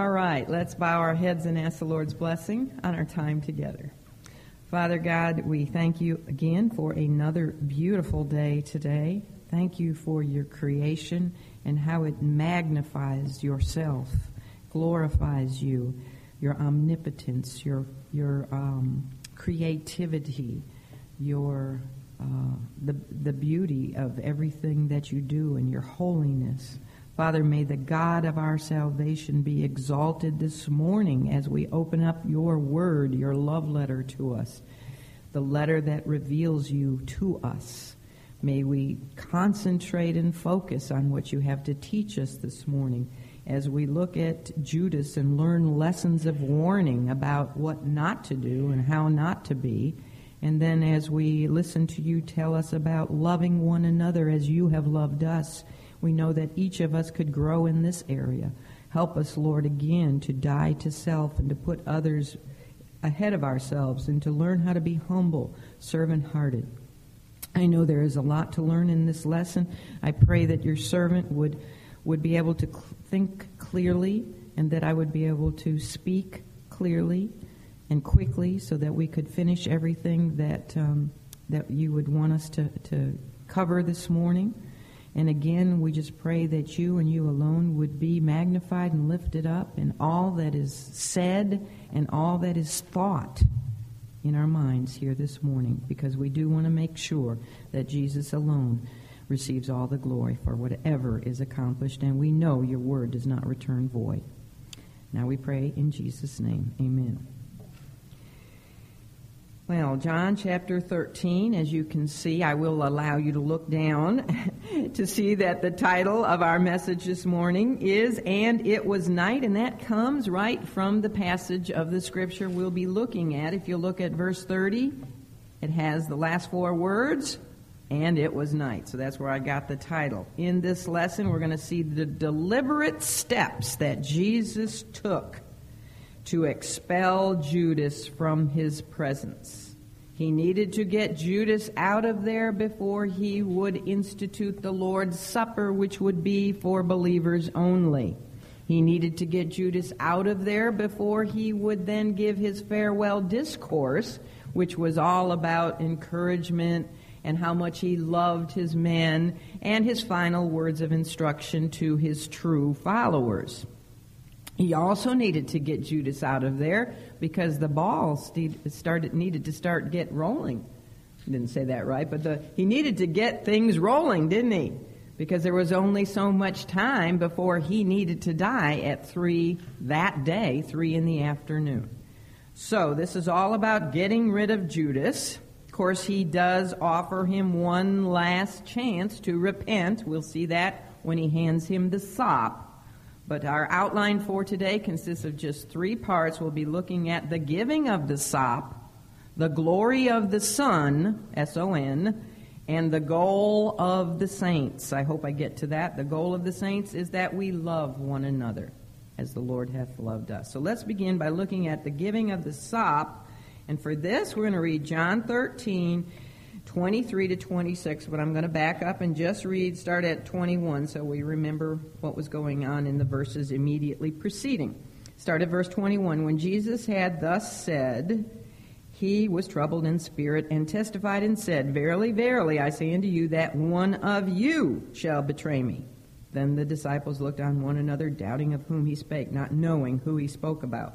All right, let's bow our heads and ask the Lord's blessing on our time together. Father God, we thank you again for another beautiful day today. Thank you for your creation and how it magnifies yourself, glorifies you, your omnipotence, your your um, creativity, your uh, the the beauty of everything that you do, and your holiness. Father, may the God of our salvation be exalted this morning as we open up your word, your love letter to us, the letter that reveals you to us. May we concentrate and focus on what you have to teach us this morning as we look at Judas and learn lessons of warning about what not to do and how not to be. And then as we listen to you tell us about loving one another as you have loved us we know that each of us could grow in this area. Help us, Lord, again to die to self and to put others ahead of ourselves and to learn how to be humble, servant hearted. I know there is a lot to learn in this lesson. I pray that your servant would, would be able to cl- think clearly and that I would be able to speak clearly and quickly so that we could finish everything that, um, that you would want us to, to cover this morning. And again, we just pray that you and you alone would be magnified and lifted up in all that is said and all that is thought in our minds here this morning, because we do want to make sure that Jesus alone receives all the glory for whatever is accomplished, and we know your word does not return void. Now we pray in Jesus' name. Amen. Well, John chapter 13, as you can see, I will allow you to look down to see that the title of our message this morning is And It Was Night, and that comes right from the passage of the scripture we'll be looking at. If you look at verse 30, it has the last four words, And It Was Night. So that's where I got the title. In this lesson, we're going to see the deliberate steps that Jesus took to expel Judas from his presence. He needed to get Judas out of there before he would institute the Lord's Supper, which would be for believers only. He needed to get Judas out of there before he would then give his farewell discourse, which was all about encouragement and how much he loved his men and his final words of instruction to his true followers. He also needed to get Judas out of there because the ball started needed to start get rolling. Didn't say that right, but the, he needed to get things rolling, didn't he? Because there was only so much time before he needed to die at three that day, three in the afternoon. So this is all about getting rid of Judas. Of course, he does offer him one last chance to repent. We'll see that when he hands him the sop. But our outline for today consists of just three parts. We'll be looking at the giving of the sop, the glory of the Son, S O N, and the goal of the saints. I hope I get to that. The goal of the saints is that we love one another as the Lord hath loved us. So let's begin by looking at the giving of the sop. And for this, we're going to read John 13 23 to 26, but I'm going to back up and just read, start at 21 so we remember what was going on in the verses immediately preceding. Start at verse 21. When Jesus had thus said, he was troubled in spirit and testified and said, Verily, verily, I say unto you that one of you shall betray me. Then the disciples looked on one another, doubting of whom he spake, not knowing who he spoke about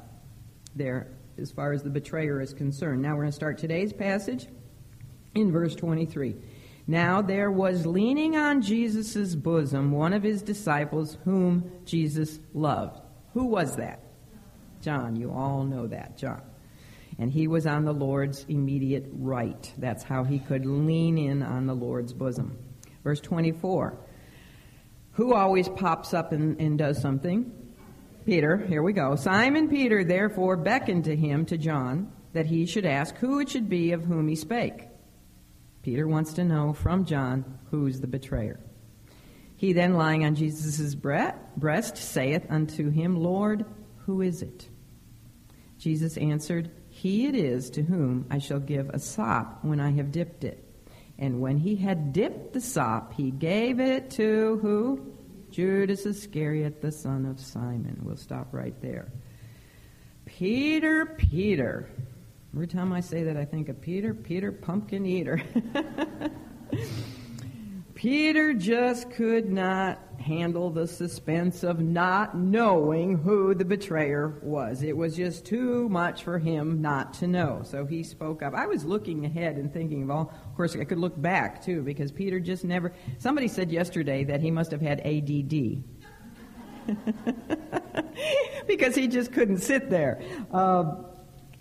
there as far as the betrayer is concerned. Now we're going to start today's passage in verse 23. Now there was leaning on Jesus' bosom one of his disciples whom Jesus loved. Who was that? John. You all know that, John. And he was on the Lord's immediate right. That's how he could lean in on the Lord's bosom. Verse 24. Who always pops up and, and does something? Peter. Here we go. Simon Peter therefore beckoned to him, to John, that he should ask who it should be of whom he spake. Peter wants to know from John who's the betrayer. He then, lying on Jesus' breast, saith unto him, Lord, who is it? Jesus answered, He it is to whom I shall give a sop when I have dipped it. And when he had dipped the sop, he gave it to who? Judas Iscariot, the son of Simon. We'll stop right there. Peter, Peter. Every time I say that, I think of Peter, Peter, pumpkin eater. Peter just could not handle the suspense of not knowing who the betrayer was. It was just too much for him not to know. So he spoke up. I was looking ahead and thinking of all, of course, I could look back too, because Peter just never, somebody said yesterday that he must have had ADD. because he just couldn't sit there. Uh,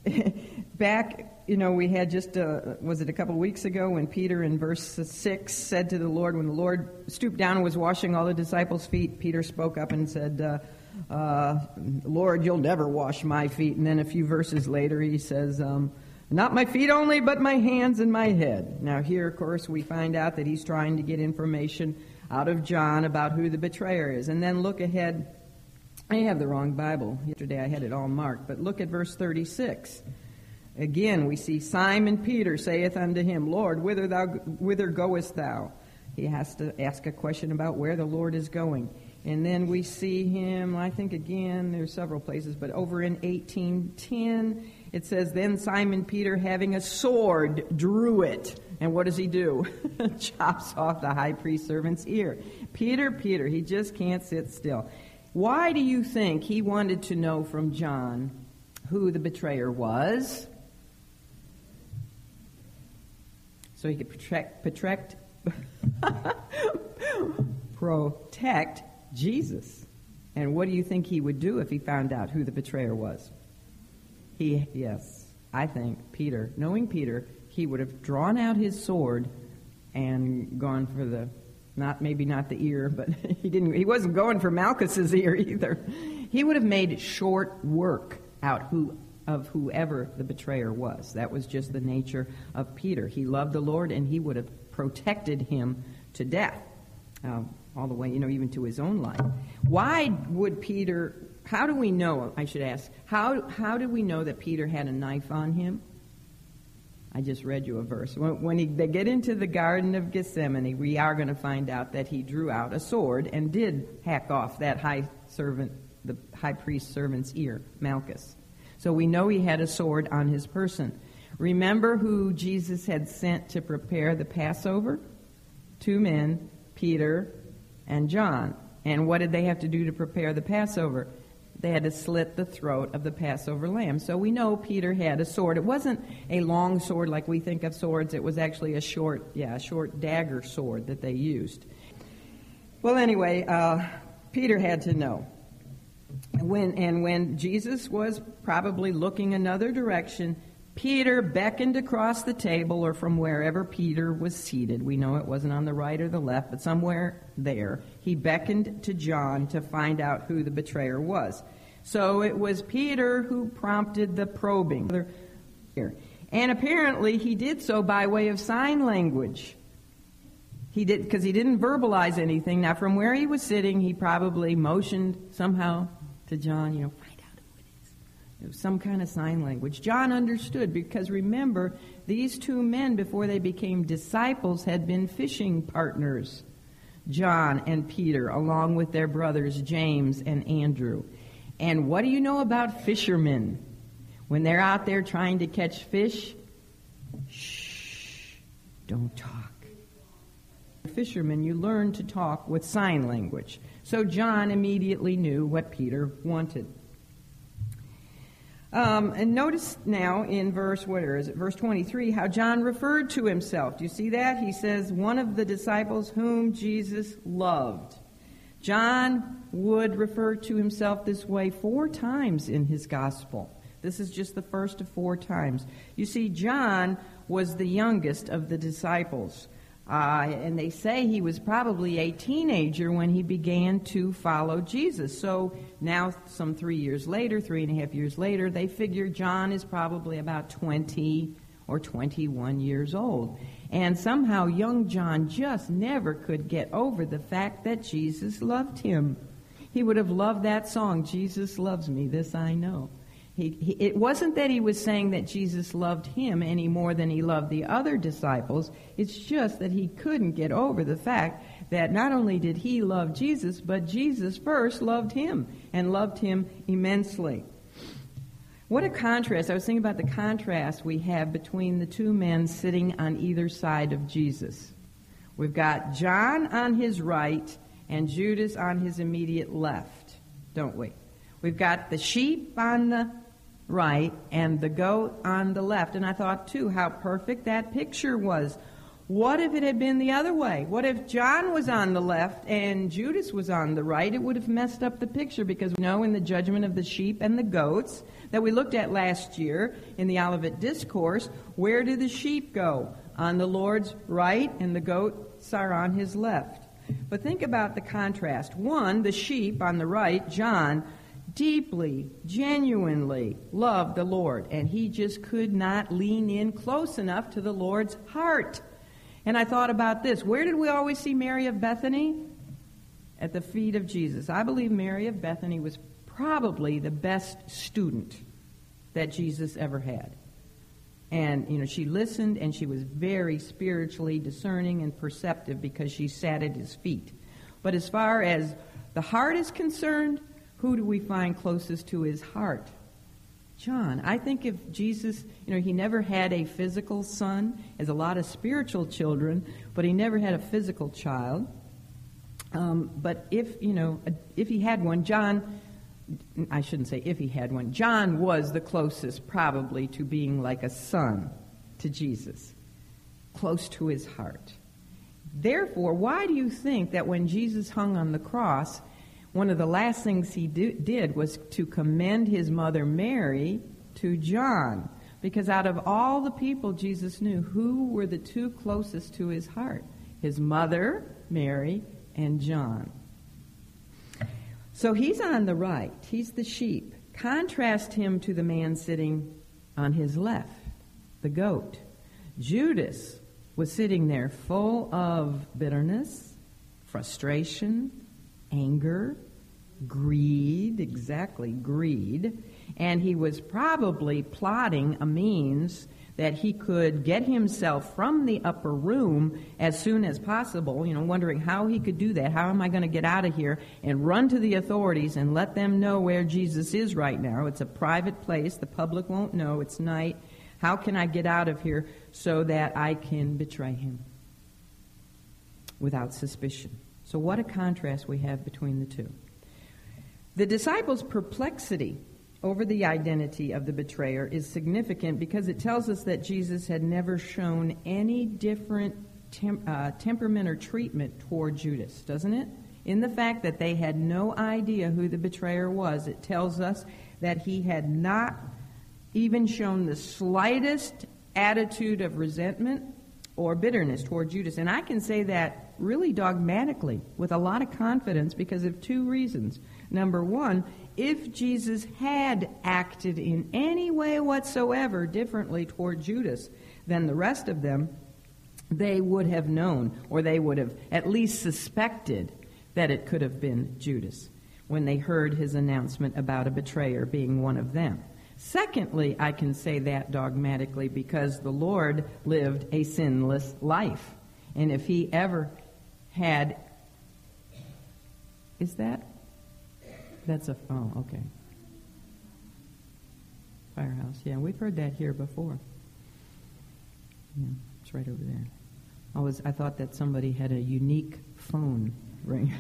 back you know, we had just, uh, was it a couple of weeks ago when Peter in verse 6 said to the Lord, when the Lord stooped down and was washing all the disciples' feet, Peter spoke up and said, uh, uh, Lord, you'll never wash my feet. And then a few verses later he says, um, not my feet only, but my hands and my head. Now, here, of course, we find out that he's trying to get information out of John about who the betrayer is. And then look ahead. I have the wrong Bible. Yesterday I had it all marked, but look at verse 36. Again, we see Simon Peter saith unto him, Lord, whither, thou, whither goest thou? He has to ask a question about where the Lord is going. And then we see him, I think again, there's several places, but over in 1810, it says, Then Simon Peter, having a sword, drew it. And what does he do? Chops off the high priest servant's ear. Peter, Peter, he just can't sit still. Why do you think he wanted to know from John who the betrayer was? so he could protect, protect, protect Jesus. And what do you think he would do if he found out who the betrayer was? He, yes, I think Peter, knowing Peter, he would have drawn out his sword and gone for the, not maybe not the ear, but he didn't. He wasn't going for Malchus's ear either. He would have made short work out who of whoever the betrayer was. That was just the nature of Peter. He loved the Lord and he would have protected him to death, uh, all the way, you know, even to his own life. Why would Peter, how do we know, I should ask, how, how do we know that Peter had a knife on him? I just read you a verse. When, when he, they get into the Garden of Gethsemane, we are going to find out that he drew out a sword and did hack off that high servant, the high priest servant's ear, Malchus. So we know he had a sword on his person. Remember who Jesus had sent to prepare the Passover? Two men, Peter and John. And what did they have to do to prepare the Passover? They had to slit the throat of the Passover lamb. So we know Peter had a sword. It wasn't a long sword like we think of swords. It was actually a short, yeah, a short dagger sword that they used. Well, anyway, uh, Peter had to know when, and when Jesus was probably looking another direction, Peter beckoned across the table or from wherever Peter was seated. We know it wasn't on the right or the left, but somewhere there. He beckoned to John to find out who the betrayer was. So it was Peter who prompted the probing. And apparently he did so by way of sign language. He did because he didn't verbalize anything. Now from where he was sitting, he probably motioned somehow to John, you know, find out who it is. It was some kind of sign language. John understood because remember, these two men, before they became disciples, had been fishing partners. John and Peter, along with their brothers James and Andrew. And what do you know about fishermen? When they're out there trying to catch fish, shh, don't talk. Fishermen, you learn to talk with sign language. So John immediately knew what Peter wanted. Um, and notice now in verse, where is it? Verse 23, how John referred to himself. Do you see that? He says, one of the disciples whom Jesus loved. John would refer to himself this way four times in his gospel. This is just the first of four times. You see, John was the youngest of the disciples. Uh, and they say he was probably a teenager when he began to follow Jesus. So now, some three years later, three and a half years later, they figure John is probably about 20 or 21 years old. And somehow, young John just never could get over the fact that Jesus loved him. He would have loved that song, Jesus Loves Me, This I Know. He, he, it wasn't that he was saying that Jesus loved him any more than he loved the other disciples. It's just that he couldn't get over the fact that not only did he love Jesus, but Jesus first loved him and loved him immensely. What a contrast. I was thinking about the contrast we have between the two men sitting on either side of Jesus. We've got John on his right and Judas on his immediate left, don't we? We've got the sheep on the right and the goat on the left. And I thought, too, how perfect that picture was. What if it had been the other way? What if John was on the left and Judas was on the right? It would have messed up the picture because we know in the judgment of the sheep and the goats that we looked at last year in the Olivet Discourse, where do the sheep go? On the Lord's right and the goats are on his left. But think about the contrast. One, the sheep on the right, John, deeply, genuinely loved the Lord, and he just could not lean in close enough to the Lord's heart. And I thought about this. Where did we always see Mary of Bethany? At the feet of Jesus. I believe Mary of Bethany was probably the best student that Jesus ever had. And, you know, she listened and she was very spiritually discerning and perceptive because she sat at his feet. But as far as the heart is concerned, who do we find closest to his heart? John. I think if Jesus, you know, he never had a physical son, as a lot of spiritual children, but he never had a physical child. Um, but if, you know, if he had one, John, I shouldn't say if he had one, John was the closest probably to being like a son to Jesus, close to his heart. Therefore, why do you think that when Jesus hung on the cross, one of the last things he do, did was to commend his mother Mary to John. Because out of all the people Jesus knew, who were the two closest to his heart? His mother, Mary, and John. So he's on the right. He's the sheep. Contrast him to the man sitting on his left, the goat. Judas was sitting there full of bitterness, frustration, anger, greed, exactly, greed, and he was probably plotting a means that he could get himself from the upper room as soon as possible, you know, wondering how he could do that. How am I going to get out of here and run to the authorities and let them know where Jesus is right now? It's a private place. The public won't know. It's night. How can I get out of here so that I can betray him without suspicion? So, what a contrast we have between the two. The disciples' perplexity over the identity of the betrayer is significant because it tells us that Jesus had never shown any different tem- uh, temperament or treatment toward Judas, doesn't it? In the fact that they had no idea who the betrayer was, it tells us that he had not even shown the slightest attitude of resentment or bitterness toward Judas. And I can say that really dogmatically with a lot of confidence because of two reasons. Number one, if Jesus had acted in any way whatsoever differently toward Judas than the rest of them, they would have known, or they would have at least suspected that it could have been Judas when they heard his announcement about a betrayer being one of them. Secondly, I can say that dogmatically because the Lord lived a sinless life. And if he ever had. Is that? That's a. Oh, okay. Firehouse. Yeah, we've heard that here before. Yeah, it's right over there. I was. I thought that somebody had a unique phone ring.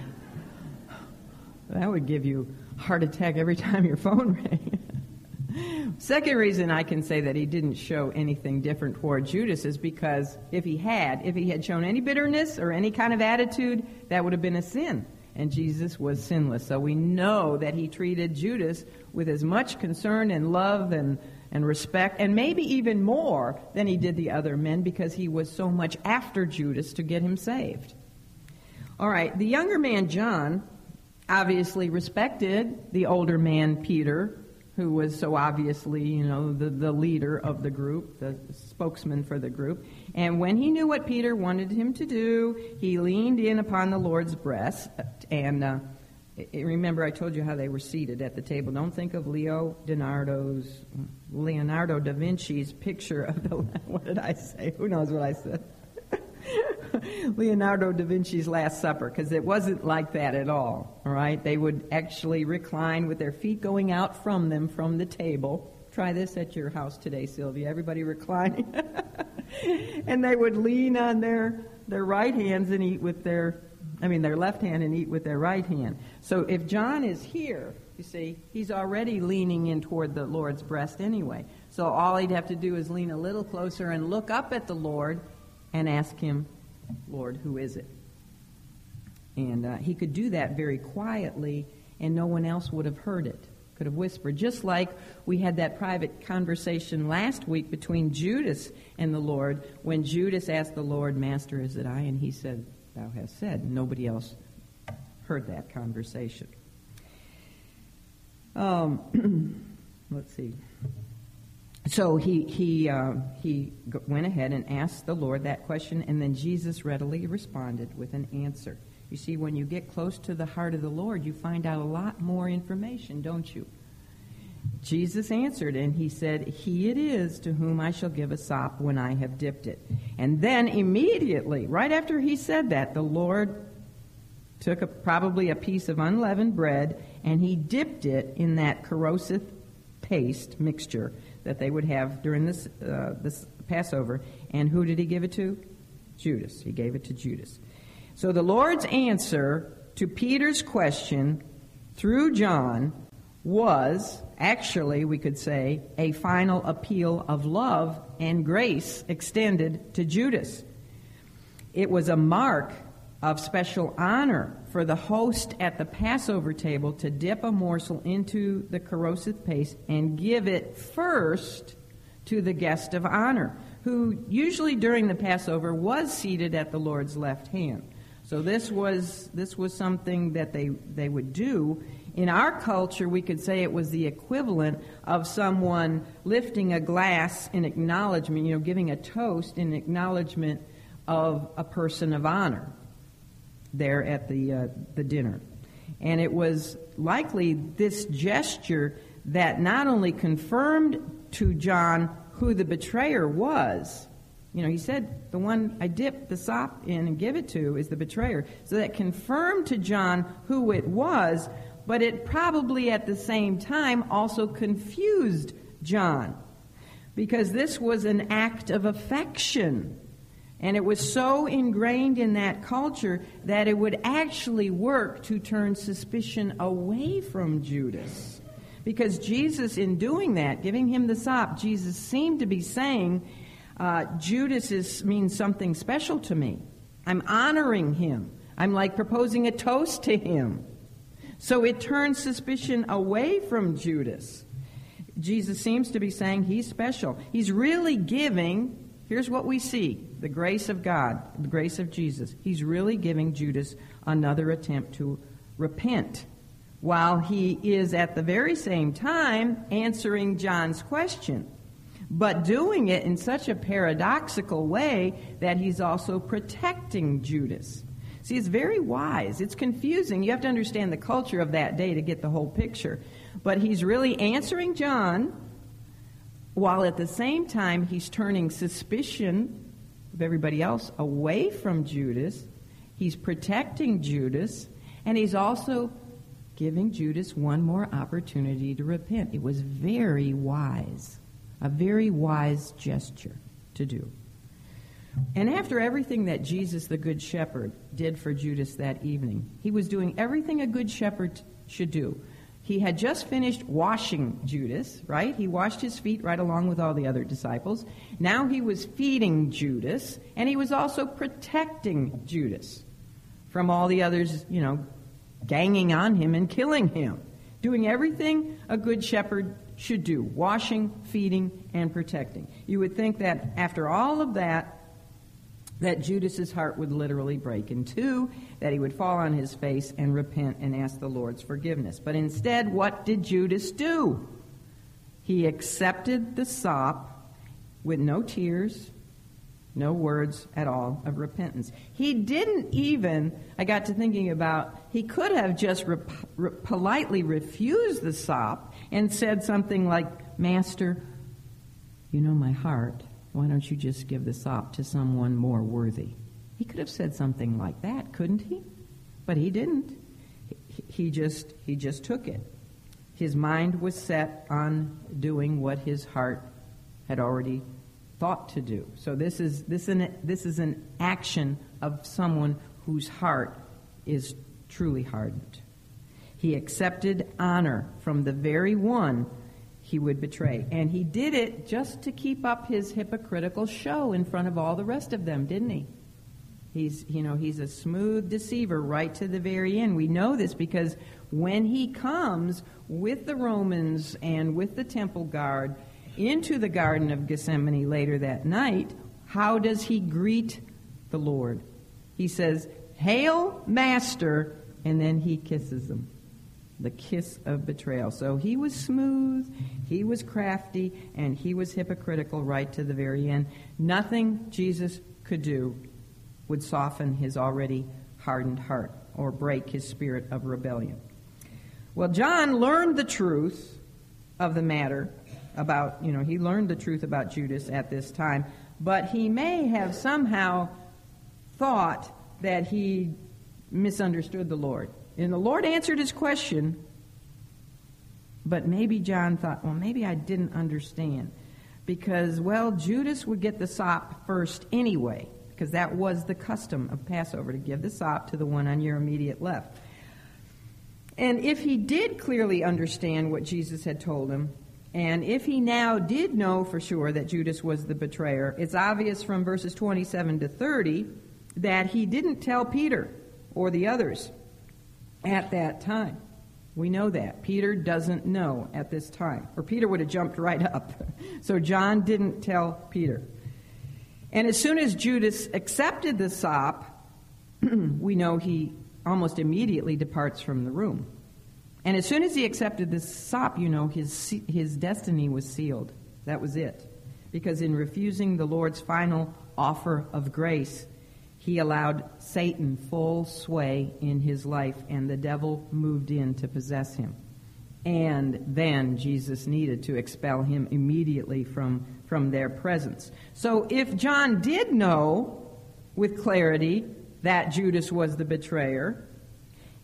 that would give you heart attack every time your phone rang. Second reason I can say that he didn't show anything different toward Judas is because if he had, if he had shown any bitterness or any kind of attitude, that would have been a sin. And Jesus was sinless. So we know that he treated Judas with as much concern and love and, and respect, and maybe even more than he did the other men because he was so much after Judas to get him saved. All right, the younger man, John, obviously respected the older man, Peter, who was so obviously, you know, the, the leader of the group, the spokesman for the group. And when he knew what Peter wanted him to do, he leaned in upon the Lord's breast. And uh, remember, I told you how they were seated at the table. Don't think of Leo Leonardo's, Leonardo da Vinci's picture of the. What did I say? Who knows what I said? Leonardo da Vinci's Last Supper because it wasn't like that at all. All right, they would actually recline with their feet going out from them from the table. Try this at your house today, Sylvia. Everybody reclining, and they would lean on their their right hands and eat with their, I mean, their left hand and eat with their right hand. So if John is here, you see, he's already leaning in toward the Lord's breast anyway. So all he'd have to do is lean a little closer and look up at the Lord and ask him, Lord, who is it? And uh, he could do that very quietly, and no one else would have heard it, could have whispered. Just like we had that private conversation last week between Judas and the Lord when Judas asked the Lord, Master, is it I? And he said, Thou hast said. Nobody else heard that conversation. Um, let's see. So he he uh, he went ahead and asked the Lord that question, and then Jesus readily responded with an answer. You see, when you get close to the heart of the Lord, you find out a lot more information, don't you? Jesus answered, and he said, He it is to whom I shall give a sop when I have dipped it. And then immediately, right after he said that, the Lord took a, probably a piece of unleavened bread and he dipped it in that corrosive paste mixture that they would have during this, uh, this Passover. And who did he give it to? Judas. He gave it to Judas. So the Lord's answer to Peter's question through John was actually, we could say, a final appeal of love and grace extended to Judas. It was a mark of special honor for the host at the Passover table to dip a morsel into the corrosive paste and give it first to the guest of honor, who usually during the Passover was seated at the Lord's left hand. So this was this was something that they they would do. In our culture, we could say it was the equivalent of someone lifting a glass in acknowledgement, you know, giving a toast in acknowledgement of a person of honor there at the, uh, the dinner. And it was likely this gesture that not only confirmed to John who the betrayer was, you know, he said, the one I dip the sop in and give it to is the betrayer. So that confirmed to John who it was, but it probably at the same time also confused John because this was an act of affection and it was so ingrained in that culture that it would actually work to turn suspicion away from Judas. Because Jesus, in doing that, giving him the sop, Jesus seemed to be saying, uh, Judas is, means something special to me. I'm honoring him. I'm like proposing a toast to him. So it turns suspicion away from Judas. Jesus seems to be saying he's special. He's really giving Here's what we see the grace of God, the grace of Jesus. He's really giving Judas another attempt to repent while he is at the very same time answering John's question, but doing it in such a paradoxical way that he's also protecting Judas. See, it's very wise. It's confusing. You have to understand the culture of that day to get the whole picture. But he's really answering John while at the same time he's turning suspicion of everybody else away from Judas. He's protecting Judas, and he's also giving Judas one more opportunity to repent. It was very wise, a very wise gesture to do. And after everything that Jesus, the Good Shepherd, did for Judas that evening, he was doing everything a good shepherd should do he had just finished washing Judas, right? He washed his feet right along with all the other disciples. Now he was feeding Judas, and he was also protecting Judas from all the others, you know, ganging on him and killing him. Doing everything a good shepherd should do washing, feeding, and protecting. You would think that after all of that, that Judas's heart would literally break in two, that he would fall on his face and repent and ask the Lord's forgiveness. But instead, what did Judas do? He accepted the sop with no tears, no words at all of repentance. He didn't even, I got to thinking about, he could have just re- politely refused the sop and said something like, Master, you know my heart. Why don't you just give the sop to someone more worthy? He could have said something like that, couldn't he? But he didn't. He just, he just took it. His mind was set on doing what his heart had already thought to do. So this is, this, an, this is an action of someone whose heart is truly hardened. He accepted honor from the very one he would betray. And he did it just to keep up his hypocritical show in front of all the rest of them, didn't he? He's, you know, he's a smooth deceiver right to the very end. We know this because when he comes with the Romans and with the temple guard into the Garden of Gethsemane later that night, how does he greet the Lord? He says, Hail, Master, and then he kisses him. The kiss of betrayal. So he was smooth, he was crafty, and he was hypocritical right to the very end. Nothing Jesus could do would soften his already hardened heart or break his spirit of rebellion. Well, John learned the truth of the matter about, you know, he learned the truth about Judas at this time, but he may have somehow thought that he misunderstood the Lord. And the Lord answered his question, but maybe John thought, well, maybe I didn't understand. Because, well, Judas would get the sop first anyway, because that was the custom of Passover to give the sop to the one on your immediate left. And if he did clearly understand what Jesus had told him, and if he now did know for sure that Judas was the betrayer, it's obvious from verses 27 to 30 that he didn't tell Peter or the others at that time. We know that. Peter doesn't know at this time, or Peter would have jumped right up. So John didn't tell Peter. And as soon as Judas accepted the sop, we know he almost immediately departs from the room. And as soon as he accepted the sop, you know, his, his destiny was sealed. That was it. Because in refusing the Lord's final offer of grace, he allowed Satan full sway in his life, and the devil moved in to possess him. And then Jesus needed to expel him immediately from, from their presence. So if John did know with clarity that Judas was the betrayer,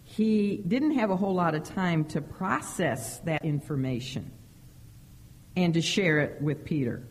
he didn't have a whole lot of time to process that information and to share it with Peter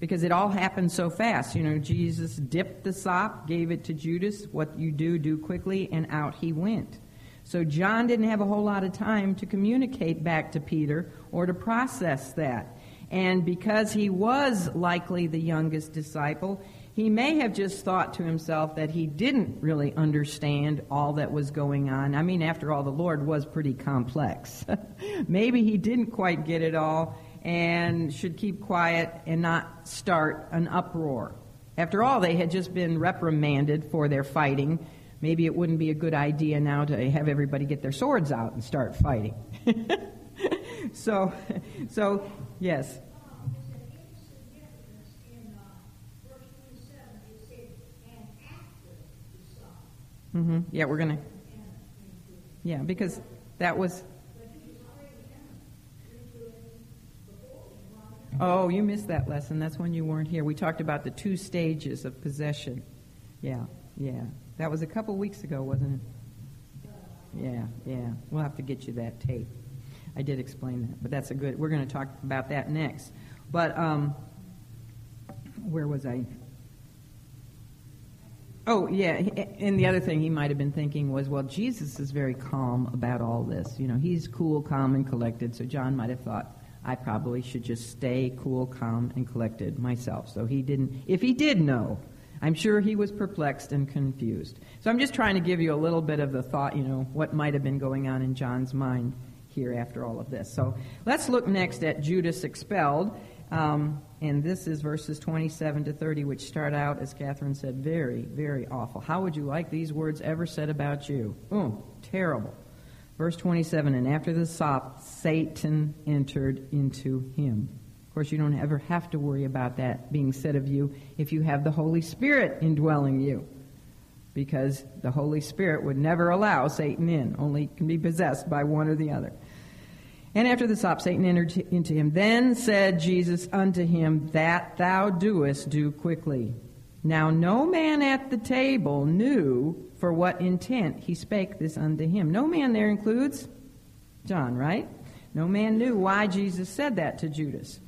because it all happened so fast. You know, Jesus dipped the sop, gave it to Judas. What you do, do quickly, and out he went. So John didn't have a whole lot of time to communicate back to Peter or to process that. And because he was likely the youngest disciple, he may have just thought to himself that he didn't really understand all that was going on. I mean, after all, the Lord was pretty complex. Maybe he didn't quite get it all, and should keep quiet and not start an uproar. After all, they had just been reprimanded for their fighting. Maybe it wouldn't be a good idea now to have everybody get their swords out and start fighting. so, so yes. Mm-hmm. Yeah, we're gonna. Yeah, because that was Oh, you missed that lesson. That's when you weren't here. We talked about the two stages of possession. Yeah, yeah. That was a couple weeks ago, wasn't it? Yeah, yeah. We'll have to get you that tape. I did explain that, but that's a good. We're going to talk about that next. But um, where was I? Oh, yeah. And the other thing he might have been thinking was, well, Jesus is very calm about all this. You know, he's cool, calm, and collected. So John might have thought, I probably should just stay cool, calm, and collected myself. So he didn't, if he did know, I'm sure he was perplexed and confused. So I'm just trying to give you a little bit of the thought, you know, what might have been going on in John's mind here after all of this. So let's look next at Judas expelled. Um, and this is verses 27 to 30, which start out, as Catherine said, very, very awful. How would you like these words ever said about you? Oh, terrible. Verse 27 And after the sop, Satan entered into him. Of course, you don't ever have to worry about that being said of you if you have the Holy Spirit indwelling you. Because the Holy Spirit would never allow Satan in, only can be possessed by one or the other. And after the sop, Satan entered into him. Then said Jesus unto him, That thou doest, do quickly. Now no man at the table knew for what intent he spake this unto him. No man there includes John, right? No man knew why Jesus said that to Judas.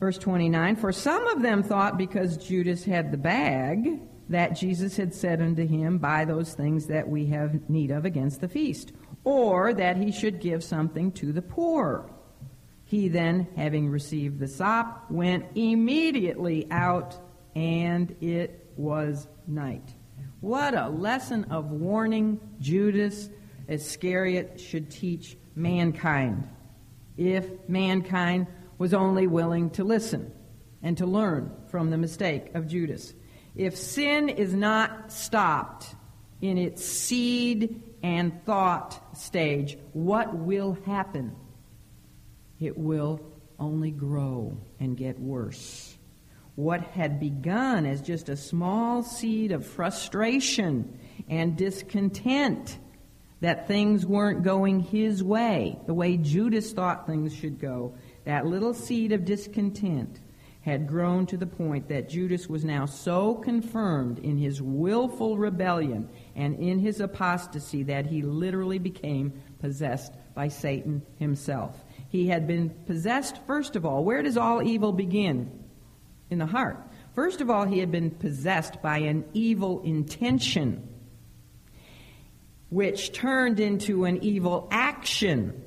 Verse 29 For some of them thought because Judas had the bag, that Jesus had said unto him, Buy those things that we have need of against the feast, or that he should give something to the poor. He then, having received the sop, went immediately out, and it was night. What a lesson of warning Judas Iscariot should teach mankind if mankind was only willing to listen and to learn from the mistake of Judas. If sin is not stopped in its seed and thought stage, what will happen? It will only grow and get worse. What had begun as just a small seed of frustration and discontent that things weren't going his way, the way Judas thought things should go, that little seed of discontent had grown to the point that Judas was now so confirmed in his willful rebellion and in his apostasy that he literally became possessed by Satan himself. He had been possessed, first of all. Where does all evil begin? In the heart. First of all, he had been possessed by an evil intention, which turned into an evil action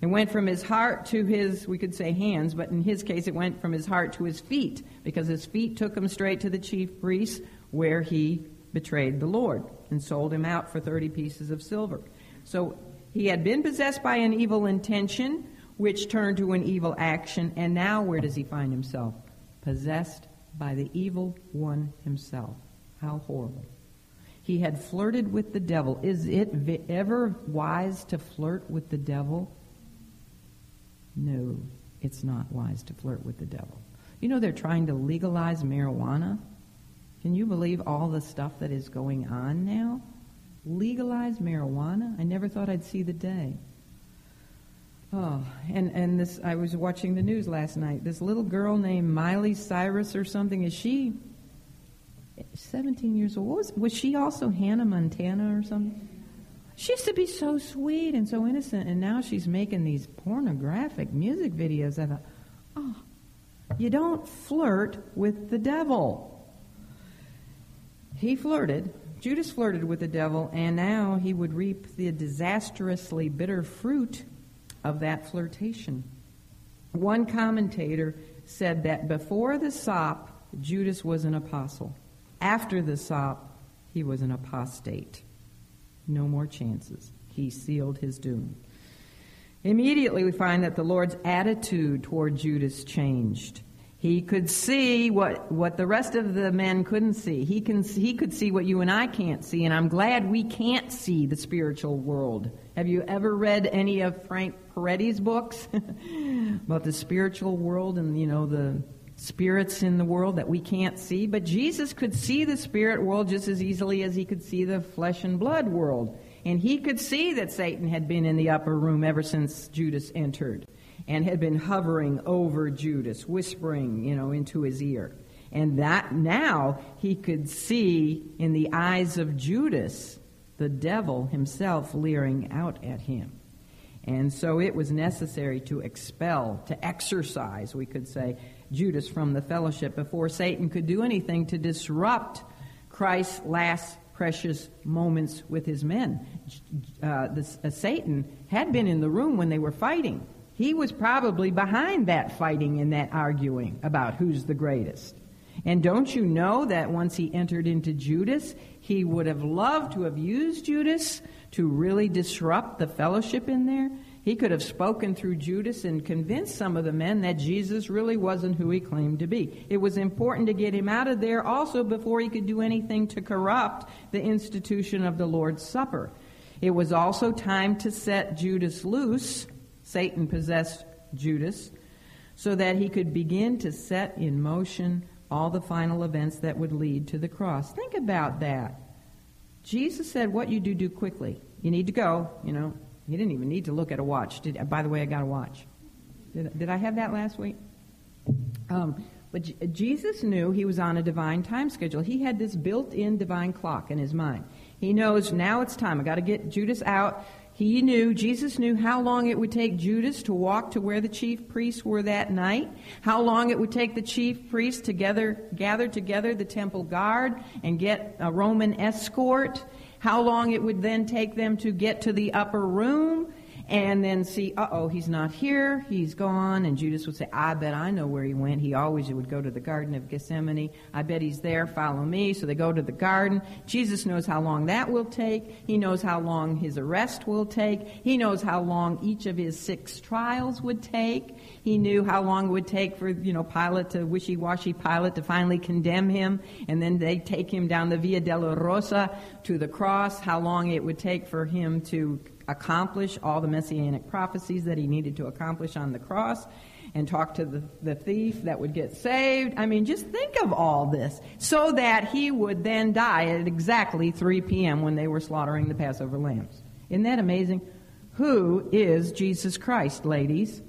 it went from his heart to his, we could say hands, but in his case it went from his heart to his feet, because his feet took him straight to the chief priests, where he betrayed the Lord and sold him out for 30 pieces of silver. So he had been possessed by an evil intention, which turned to an evil action, and now where does he find himself? Possessed by the evil one himself. How horrible. He had flirted with the devil. Is it ever wise to flirt with the devil? No, it's not wise to flirt with the devil. You know, they're trying to legalize marijuana. Can you believe all the stuff that is going on now? Legalize marijuana? I never thought I'd see the day. Oh, and, and this, I was watching the news last night. This little girl named Miley Cyrus or something, is she 17 years old? Was, was she also Hannah Montana or something? She used to be so sweet and so innocent, and now she's making these pornographic music videos. I thought, oh, you don't flirt with the devil. He flirted. Judas flirted with the devil, and now he would reap the disastrously bitter fruit of that flirtation. One commentator said that before the sop, Judas was an apostle. After the sop, he was an apostate. No more chances. He sealed his doom. Immediately, we find that the Lord's attitude toward Judas changed. He could see what, what the rest of the men couldn't see. He, can, he could see what you and I can't see, and I'm glad we can't see the spiritual world. Have you ever read any of Frank Peretti's books about the spiritual world and, you know, the spirits in the world that we can't see, but Jesus could see the spirit world just as easily as he could see the flesh and blood world. And he could see that Satan had been in the upper room ever since Judas entered and had been hovering over Judas, whispering, you know, into his ear. And that now he could see in the eyes of Judas the devil himself leering out at him. And so it was necessary to expel, to exorcise, we could say, Judas from the fellowship before Satan could do anything to disrupt Christ's last precious moments with his men. Uh, uh, Satan had been in the room when they were fighting. He was probably behind that fighting and that arguing about who's the greatest. And don't you know that once he entered into Judas, he would have loved to have used Judas to really disrupt the fellowship in there? He could have spoken through Judas and convinced some of the men that Jesus really wasn't who he claimed to be. It was important to get him out of there also before he could do anything to corrupt the institution of the Lord's Supper. It was also time to set Judas loose. Satan possessed Judas so that he could begin to set in motion all the final events that would lead to the cross. Think about that. Jesus said, What you do, do quickly. You need to go, you know, he didn't even need to look at a watch. Did, by the way, I got a watch. Did, did I have that last week? Um, But J- Jesus knew he was on a divine time schedule. He had this built in divine clock in his mind. He knows now it's time. I got to get Judas out. He knew, Jesus knew how long it would take Judas to walk to where the chief priests were that night, how long it would take the chief priests to gather, gather together the temple guard and get a Roman escort, how long it would then take them to get to the upper room, and then see, uh oh, he's not here, he's gone, and Judas would say, I bet I know where he went. He always would go to the Garden of Gethsemane. I bet he's there, follow me. So they go to the garden. Jesus knows how long that will take. He knows how long his arrest will take. He knows how long each of his six trials would take. He knew how long it would take for, you know, Pilate to, wishy-washy Pilate to finally condemn him, and then they take him down the Via Dolorosa to the cross, how long it would take for him to accomplish all the messianic prophecies that he needed to accomplish on the cross and talk to the, the thief that would get saved. I mean, just think of all this so that he would then die at exactly 3 p.m. when they were slaughtering the Passover lambs. Isn't that amazing? Who is Jesus Christ, ladies?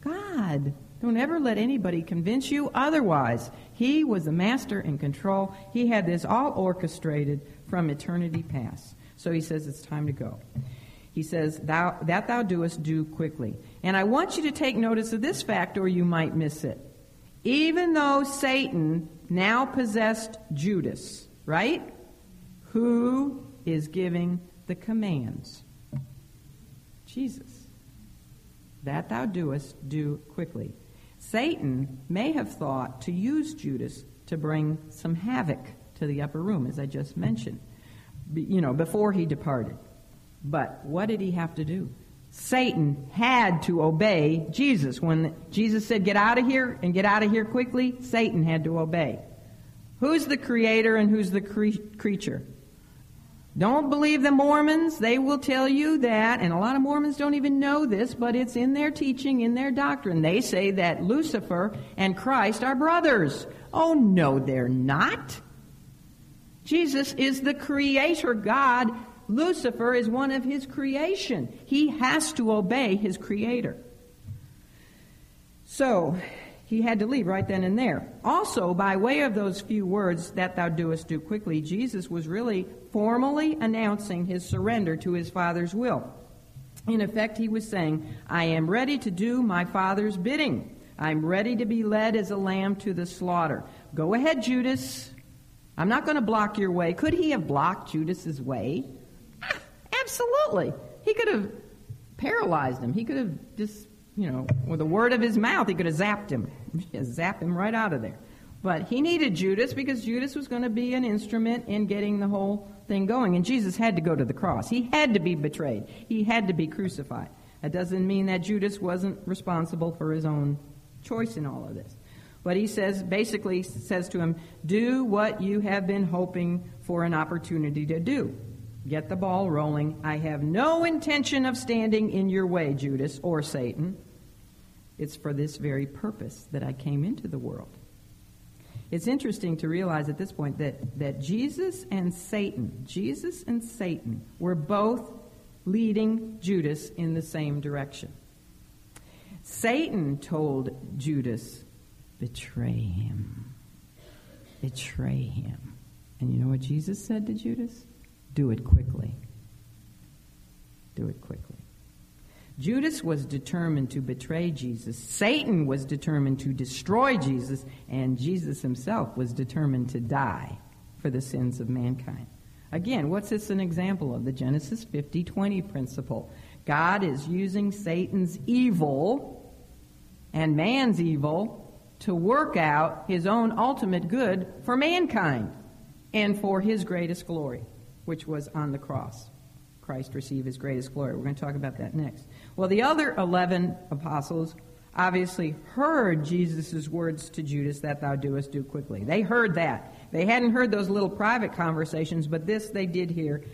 God. Don't ever let anybody convince you otherwise. He was the master in control. He had this all orchestrated from eternity past. So he says it's time to go. He says, thou, That thou doest, do quickly. And I want you to take notice of this fact, or you might miss it. Even though Satan now possessed Judas, right? Who is giving the commands? Jesus. That thou doest, do quickly. Satan may have thought to use Judas to bring some havoc to the upper room, as I just mentioned, you know, before he departed. But what did he have to do? Satan had to obey Jesus. When Jesus said, Get out of here and get out of here quickly, Satan had to obey. Who's the creator and who's the cre- creature? Don't believe the Mormons. They will tell you that, and a lot of Mormons don't even know this, but it's in their teaching, in their doctrine. They say that Lucifer and Christ are brothers. Oh, no, they're not. Jesus is the creator God Lucifer is one of his creation. He has to obey his creator. So, he had to leave right then and there. Also, by way of those few words, that thou doest do quickly, Jesus was really formally announcing his surrender to his Father's will. In effect, he was saying, I am ready to do my Father's bidding. I'm ready to be led as a lamb to the slaughter. Go ahead, Judas. I'm not going to block your way. Could he have blocked Judas's way? Absolutely. He could have paralyzed him. He could have just, you know, with a word of his mouth, he could have zapped him. Zap him right out of there. But he needed Judas because Judas was going to be an instrument in getting the whole thing going. And Jesus had to go to the cross. He had to be betrayed. He had to be crucified. That doesn't mean that Judas wasn't responsible for his own choice in all of this. But he says, basically says to him, do what you have been hoping for an opportunity to do. Get the ball rolling. I have no intention of standing in your way, Judas or Satan. It's for this very purpose that I came into the world. It's interesting to realize at this point that, that Jesus and Satan, Jesus and Satan, were both leading Judas in the same direction. Satan told Judas, betray him. Betray him. And you know what Jesus said to Judas? Do it quickly. Do it quickly. Judas was determined to betray Jesus. Satan was determined to destroy Jesus. And Jesus himself was determined to die for the sins of mankind. Again, what's this an example of? The Genesis 50 20 principle. God is using Satan's evil and man's evil to work out his own ultimate good for mankind and for his greatest glory which was on the cross. Christ received his greatest glory. We're going to talk about that next. Well, the other 11 apostles obviously heard Jesus' words to Judas, that thou doest, do quickly. They heard that. They hadn't heard those little private conversations, but this they did hear.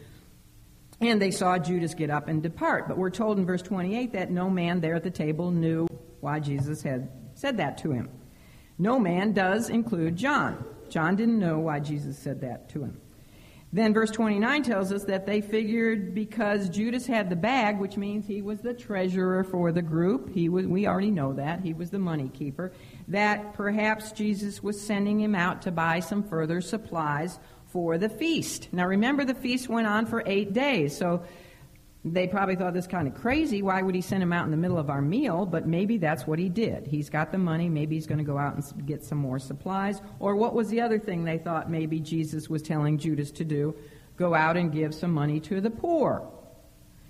And they saw Judas get up and depart. But we're told in verse 28 that no man there at the table knew why Jesus had said that to him. No man does include John. John didn't know why Jesus said that to him. Then verse 29 tells us that they figured because Judas had the bag, which means he was the treasurer for the group, he was, we already know that, he was the money keeper, that perhaps Jesus was sending him out to buy some further supplies for the feast. Now remember, the feast went on for eight days, so they probably thought this kind of crazy. Why would he send him out in the middle of our meal? But maybe that's what he did. He's got the money. Maybe he's going to go out and get some more supplies. Or what was the other thing they thought maybe Jesus was telling Judas to do? Go out and give some money to the poor.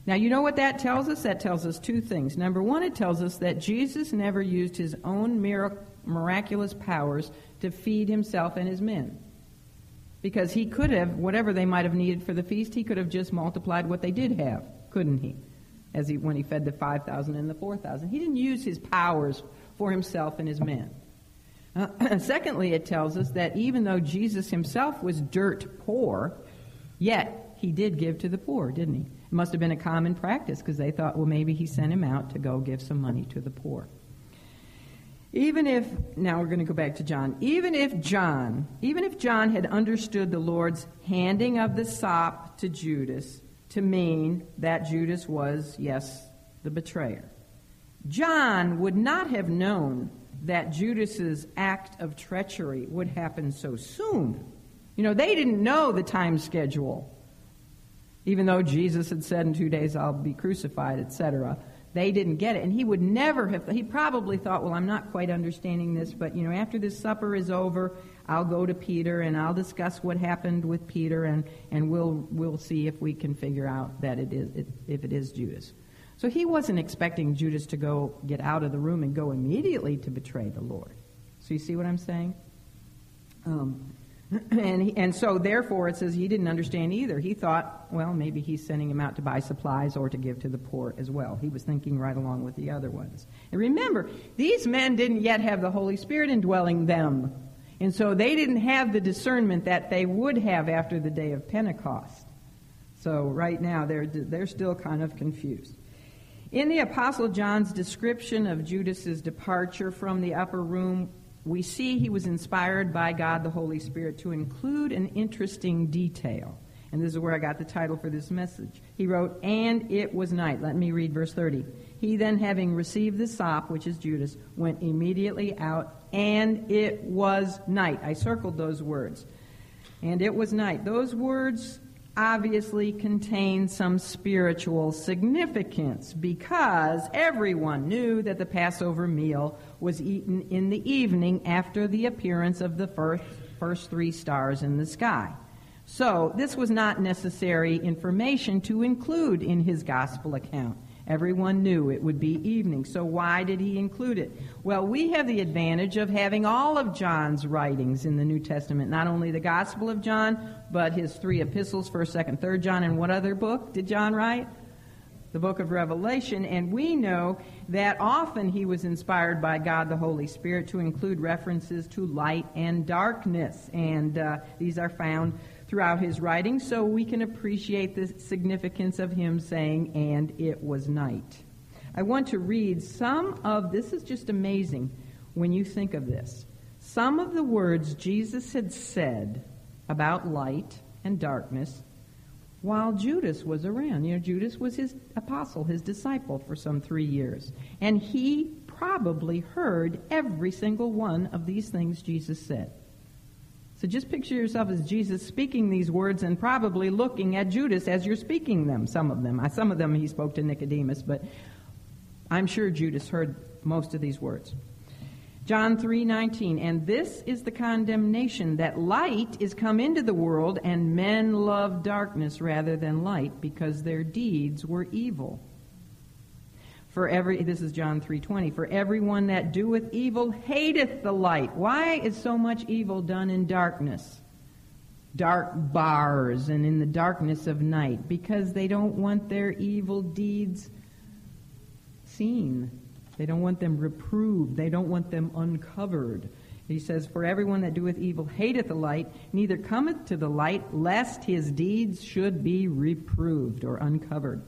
Now, you know what that tells us? That tells us two things. Number one, it tells us that Jesus never used his own miraculous powers to feed himself and his men. Because he could have, whatever they might have needed for the feast, he could have just multiplied what they did have couldn't he? As he, when he fed the 5,000 and the 4,000. He didn't use his powers for himself and his men. Uh, secondly, it tells us that even though Jesus himself was dirt poor, yet he did give to the poor, didn't he? It must have been a common practice because they thought, well, maybe he sent him out to go give some money to the poor. Even if, now we're going to go back to John, even if John, even if John had understood the Lord's handing of the sop to Judas, to mean that Judas was, yes, the betrayer. John would not have known that Judas's act of treachery would happen so soon. You know, they didn't know the time schedule. Even though Jesus had said in two days I'll be crucified, etc. They didn't get it. And he would never have, he probably thought, well, I'm not quite understanding this, but, you know, after this supper is over, I'll go to Peter and I'll discuss what happened with Peter and, and we'll, we'll see if we can figure out that it is, it, if it is Judas. So he wasn't expecting Judas to go get out of the room and go immediately to betray the Lord. So you see what I'm saying? Um, and, he, and so therefore it says he didn't understand either. He thought, well, maybe he's sending him out to buy supplies or to give to the poor as well. He was thinking right along with the other ones. And remember, these men didn't yet have the Holy Spirit indwelling them. And so they didn't have the discernment that they would have after the day of Pentecost. So right now they're, they're still kind of confused. In the Apostle John's description of Judas's departure from the upper room, we see he was inspired by God the Holy Spirit to include an interesting detail. And this is where I got the title for this message. He wrote, And it was night. Let me read verse 30. He then, having received the sop, which is Judas, went immediately out and it was night. I circled those words. And it was night. Those words obviously contain some spiritual significance because everyone knew that the Passover meal was eaten in the evening after the appearance of the first, first three stars in the sky. So, this was not necessary information to include in his gospel account. Everyone knew it would be evening. So why did he include it? Well, we have the advantage of having all of John's writings in the New Testament, not only the Gospel of John, but his three epistles, 1st, 2nd, 3rd John, and what other book did John write? The book of Revelation, and we know that often he was inspired by God the Holy Spirit to include references to light and darkness, and uh, these are found throughout his writing, so we can appreciate the significance of him saying, and it was night. I want to read some of this is just amazing when you think of this. Some of the words Jesus had said about light and darkness while Judas was around. You know, Judas was his apostle, his disciple for some three years. And he probably heard every single one of these things Jesus said. So just picture yourself as Jesus speaking these words and probably looking at Judas as you're speaking them, some of them. Some of them he spoke to Nicodemus, but I'm sure Judas heard most of these words. John 3:19 and this is the condemnation that light is come into the world and men love darkness rather than light because their deeds were evil. For every this is John 3:20 for everyone that doeth evil hateth the light. Why is so much evil done in darkness? Dark bars and in the darkness of night because they don't want their evil deeds seen. They don't want them reproved. They don't want them uncovered. He says, For everyone that doeth evil hateth the light, neither cometh to the light, lest his deeds should be reproved or uncovered.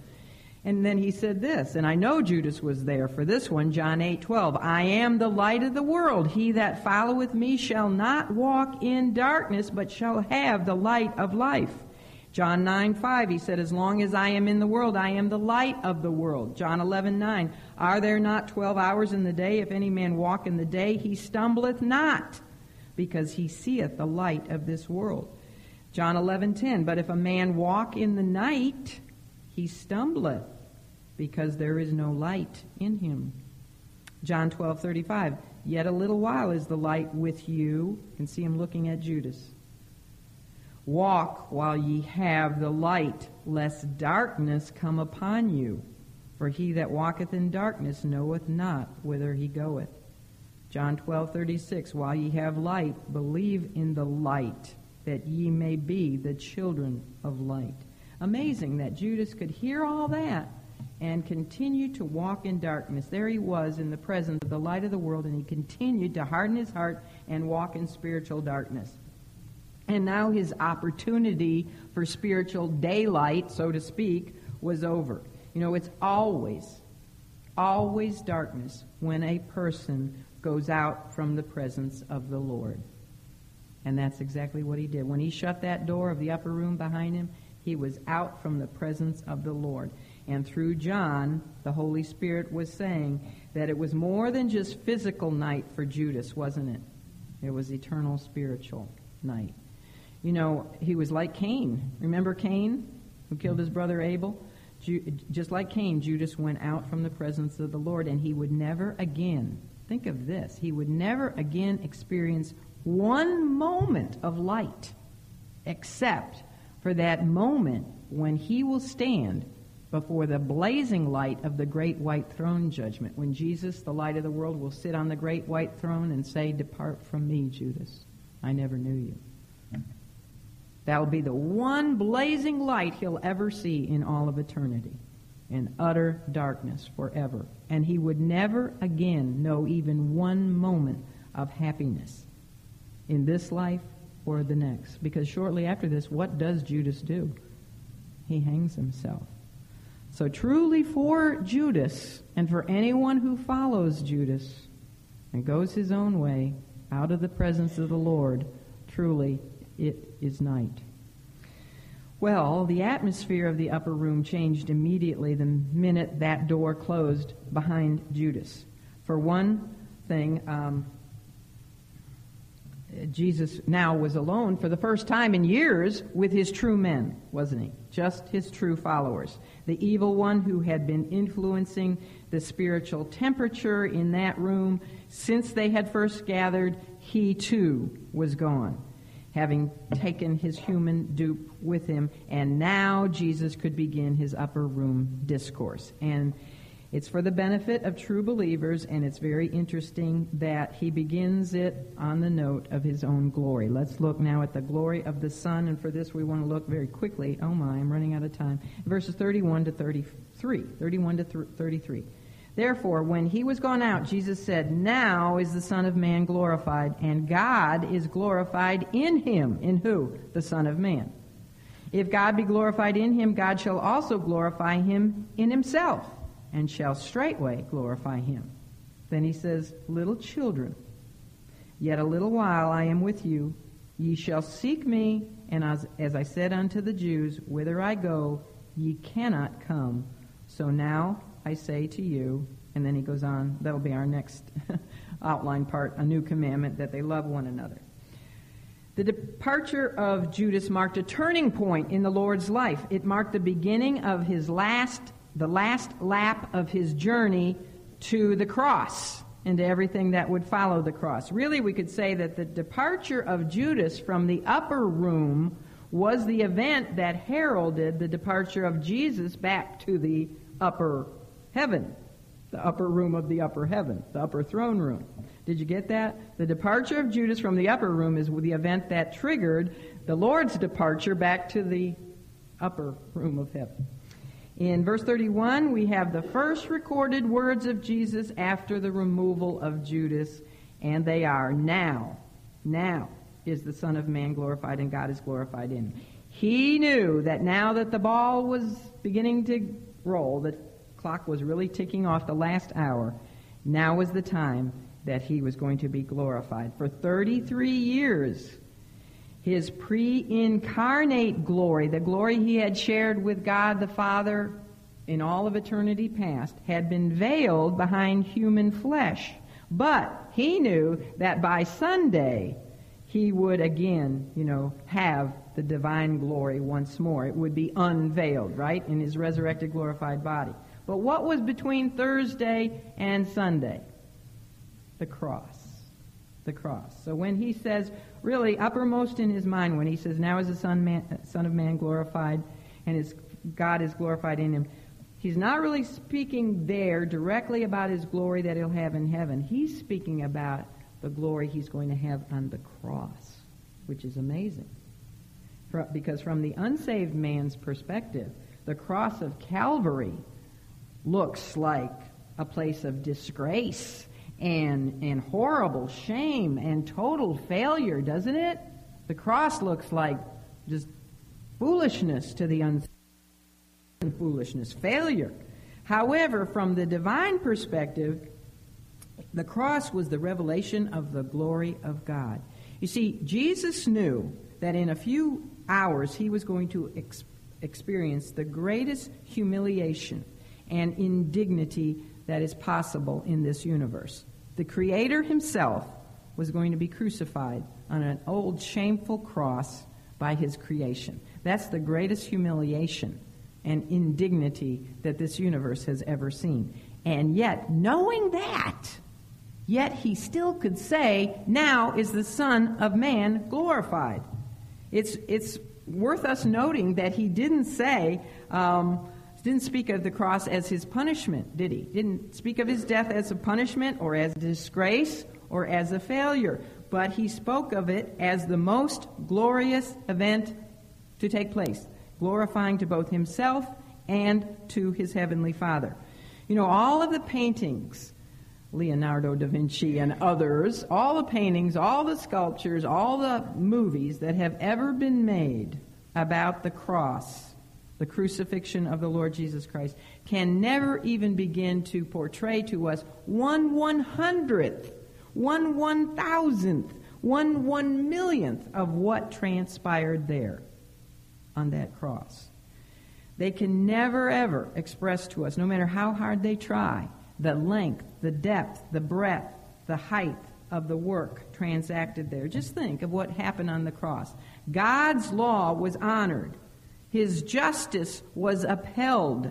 And then he said this, and I know Judas was there for this one, John 8, 12. I am the light of the world. He that followeth me shall not walk in darkness, but shall have the light of life. John 9, 5, he said, As long as I am in the world, I am the light of the world. John 11, 9, Are there not 12 hours in the day? If any man walk in the day, he stumbleth not, because he seeth the light of this world. John 11, 10, But if a man walk in the night, he stumbleth, because there is no light in him. John 12:35 Yet a little while is the light with you. You can see him looking at Judas. Walk while ye have the light, lest darkness come upon you. For he that walketh in darkness knoweth not whither he goeth. John 12:36 While ye have light, believe in the light, that ye may be the children of light. Amazing that Judas could hear all that and continued to walk in darkness. There he was in the presence of the light of the world, and he continued to harden his heart and walk in spiritual darkness. And now his opportunity for spiritual daylight, so to speak, was over. You know, it's always, always darkness when a person goes out from the presence of the Lord. And that's exactly what he did. When he shut that door of the upper room behind him, he was out from the presence of the Lord. And through John, the Holy Spirit was saying that it was more than just physical night for Judas, wasn't it? It was eternal spiritual night. You know, he was like Cain. Remember Cain, who killed his brother Abel? Just like Cain, Judas went out from the presence of the Lord, and he would never again, think of this, he would never again experience one moment of light, except for that moment when he will stand before the blazing light of the great white throne judgment, when Jesus, the light of the world, will sit on the great white throne and say, Depart from me, Judas. I never knew you. That'll be the one blazing light he'll ever see in all of eternity, in utter darkness forever. And he would never again know even one moment of happiness in this life or the next. Because shortly after this, what does Judas do? He hangs himself. So truly for Judas and for anyone who follows Judas and goes his own way out of the presence of the Lord, truly it is night. Well, the atmosphere of the upper room changed immediately the minute that door closed behind Judas. For one thing, um, Jesus now was alone for the first time in years with his true men, wasn't he? Just his true followers. The evil one who had been influencing the spiritual temperature in that room since they had first gathered, he too was gone having taken his human dupe with him, and now Jesus could begin his upper room discourse. And it's for the benefit of true believers, and it's very interesting that he begins it on the note of his own glory. Let's look now at the glory of the Son, and for this we want to look very quickly. Oh my, I'm running out of time. Verses 31 to 33. 31 to 33. Therefore, when he was gone out, Jesus said, Now is the Son of Man glorified, and God is glorified in him. In who? The Son of Man. If God be glorified in him, God shall also glorify him in himself, and shall straightway glorify him. Then he says, Little children, yet a little while I am with you. Ye shall seek me, and as, as I said unto the Jews, Whither I go, ye cannot come. So now I say to you, and then he goes on, that'll be our next outline part, a new commandment that they love one another. The departure of Judas marked a turning point in the Lord's life. It marked the beginning of his last, the last lap of his journey to the cross and to everything that would follow the cross. Really, we could say that the departure of Judas from the upper room was the event that heralded the departure of Jesus back to the upper heaven, the upper room of the upper heaven, the upper throne room. Did you get that? The departure of Judas from the upper room is the event that triggered the Lord's departure back to the upper room of heaven. In verse 31, we have the first recorded words of Jesus after the removal of Judas, and they are now, now is the Son of Man glorified and God is glorified in him. He knew that now that the ball was beginning to roll, that clock was really ticking off the last hour. Now was the time that he was going to be glorified. For 33 years, His pre incarnate glory, the glory he had shared with God the Father in all of eternity past, had been veiled behind human flesh. But he knew that by Sunday, he would again, you know, have the divine glory once more. It would be unveiled, right, in his resurrected, glorified body. But what was between Thursday and Sunday? The cross. The cross. So when he says, really uppermost in his mind, when he says, now is the Son, man, son of Man glorified and his God is glorified in him, he's not really speaking there directly about his glory that he'll have in heaven. He's speaking about the glory he's going to have on the cross, which is amazing. Because from the unsaved man's perspective, the cross of Calvary looks like a place of disgrace and, and horrible shame and total failure, doesn't it? The cross looks like just foolishness to the unsaved foolishness, failure. However, from the divine perspective, the cross was the revelation of the glory of God. You see, Jesus knew that in a few hours he was going to ex- experience the greatest humiliation and indignity that is possible in this universe. The Creator himself was going to be crucified on an old shameful cross by his creation. That's the greatest humiliation and indignity that this universe has ever seen. And yet, knowing that, yet he still could say, Now is the Son of Man glorified. It's, it's worth us noting that he didn't say, um, didn't speak of the cross as his punishment, did he? Didn't speak of his death as a punishment or as a disgrace or as a failure, but he spoke of it as the most glorious event to take place, glorifying to both himself and to his heavenly Father. You know, all of the paintings, Leonardo da Vinci and others, all the paintings, all the sculptures, all the movies that have ever been made about the cross the crucifixion of the Lord Jesus Christ, can never even begin to portray to us one one hundredth, one one thousandth, one one millionth of what transpired there on that cross. They can never ever express to us, no matter how hard they try, the length, the depth, the breadth, the height of the work transacted there. Just think of what happened on the cross. God's law was honored. His justice was upheld.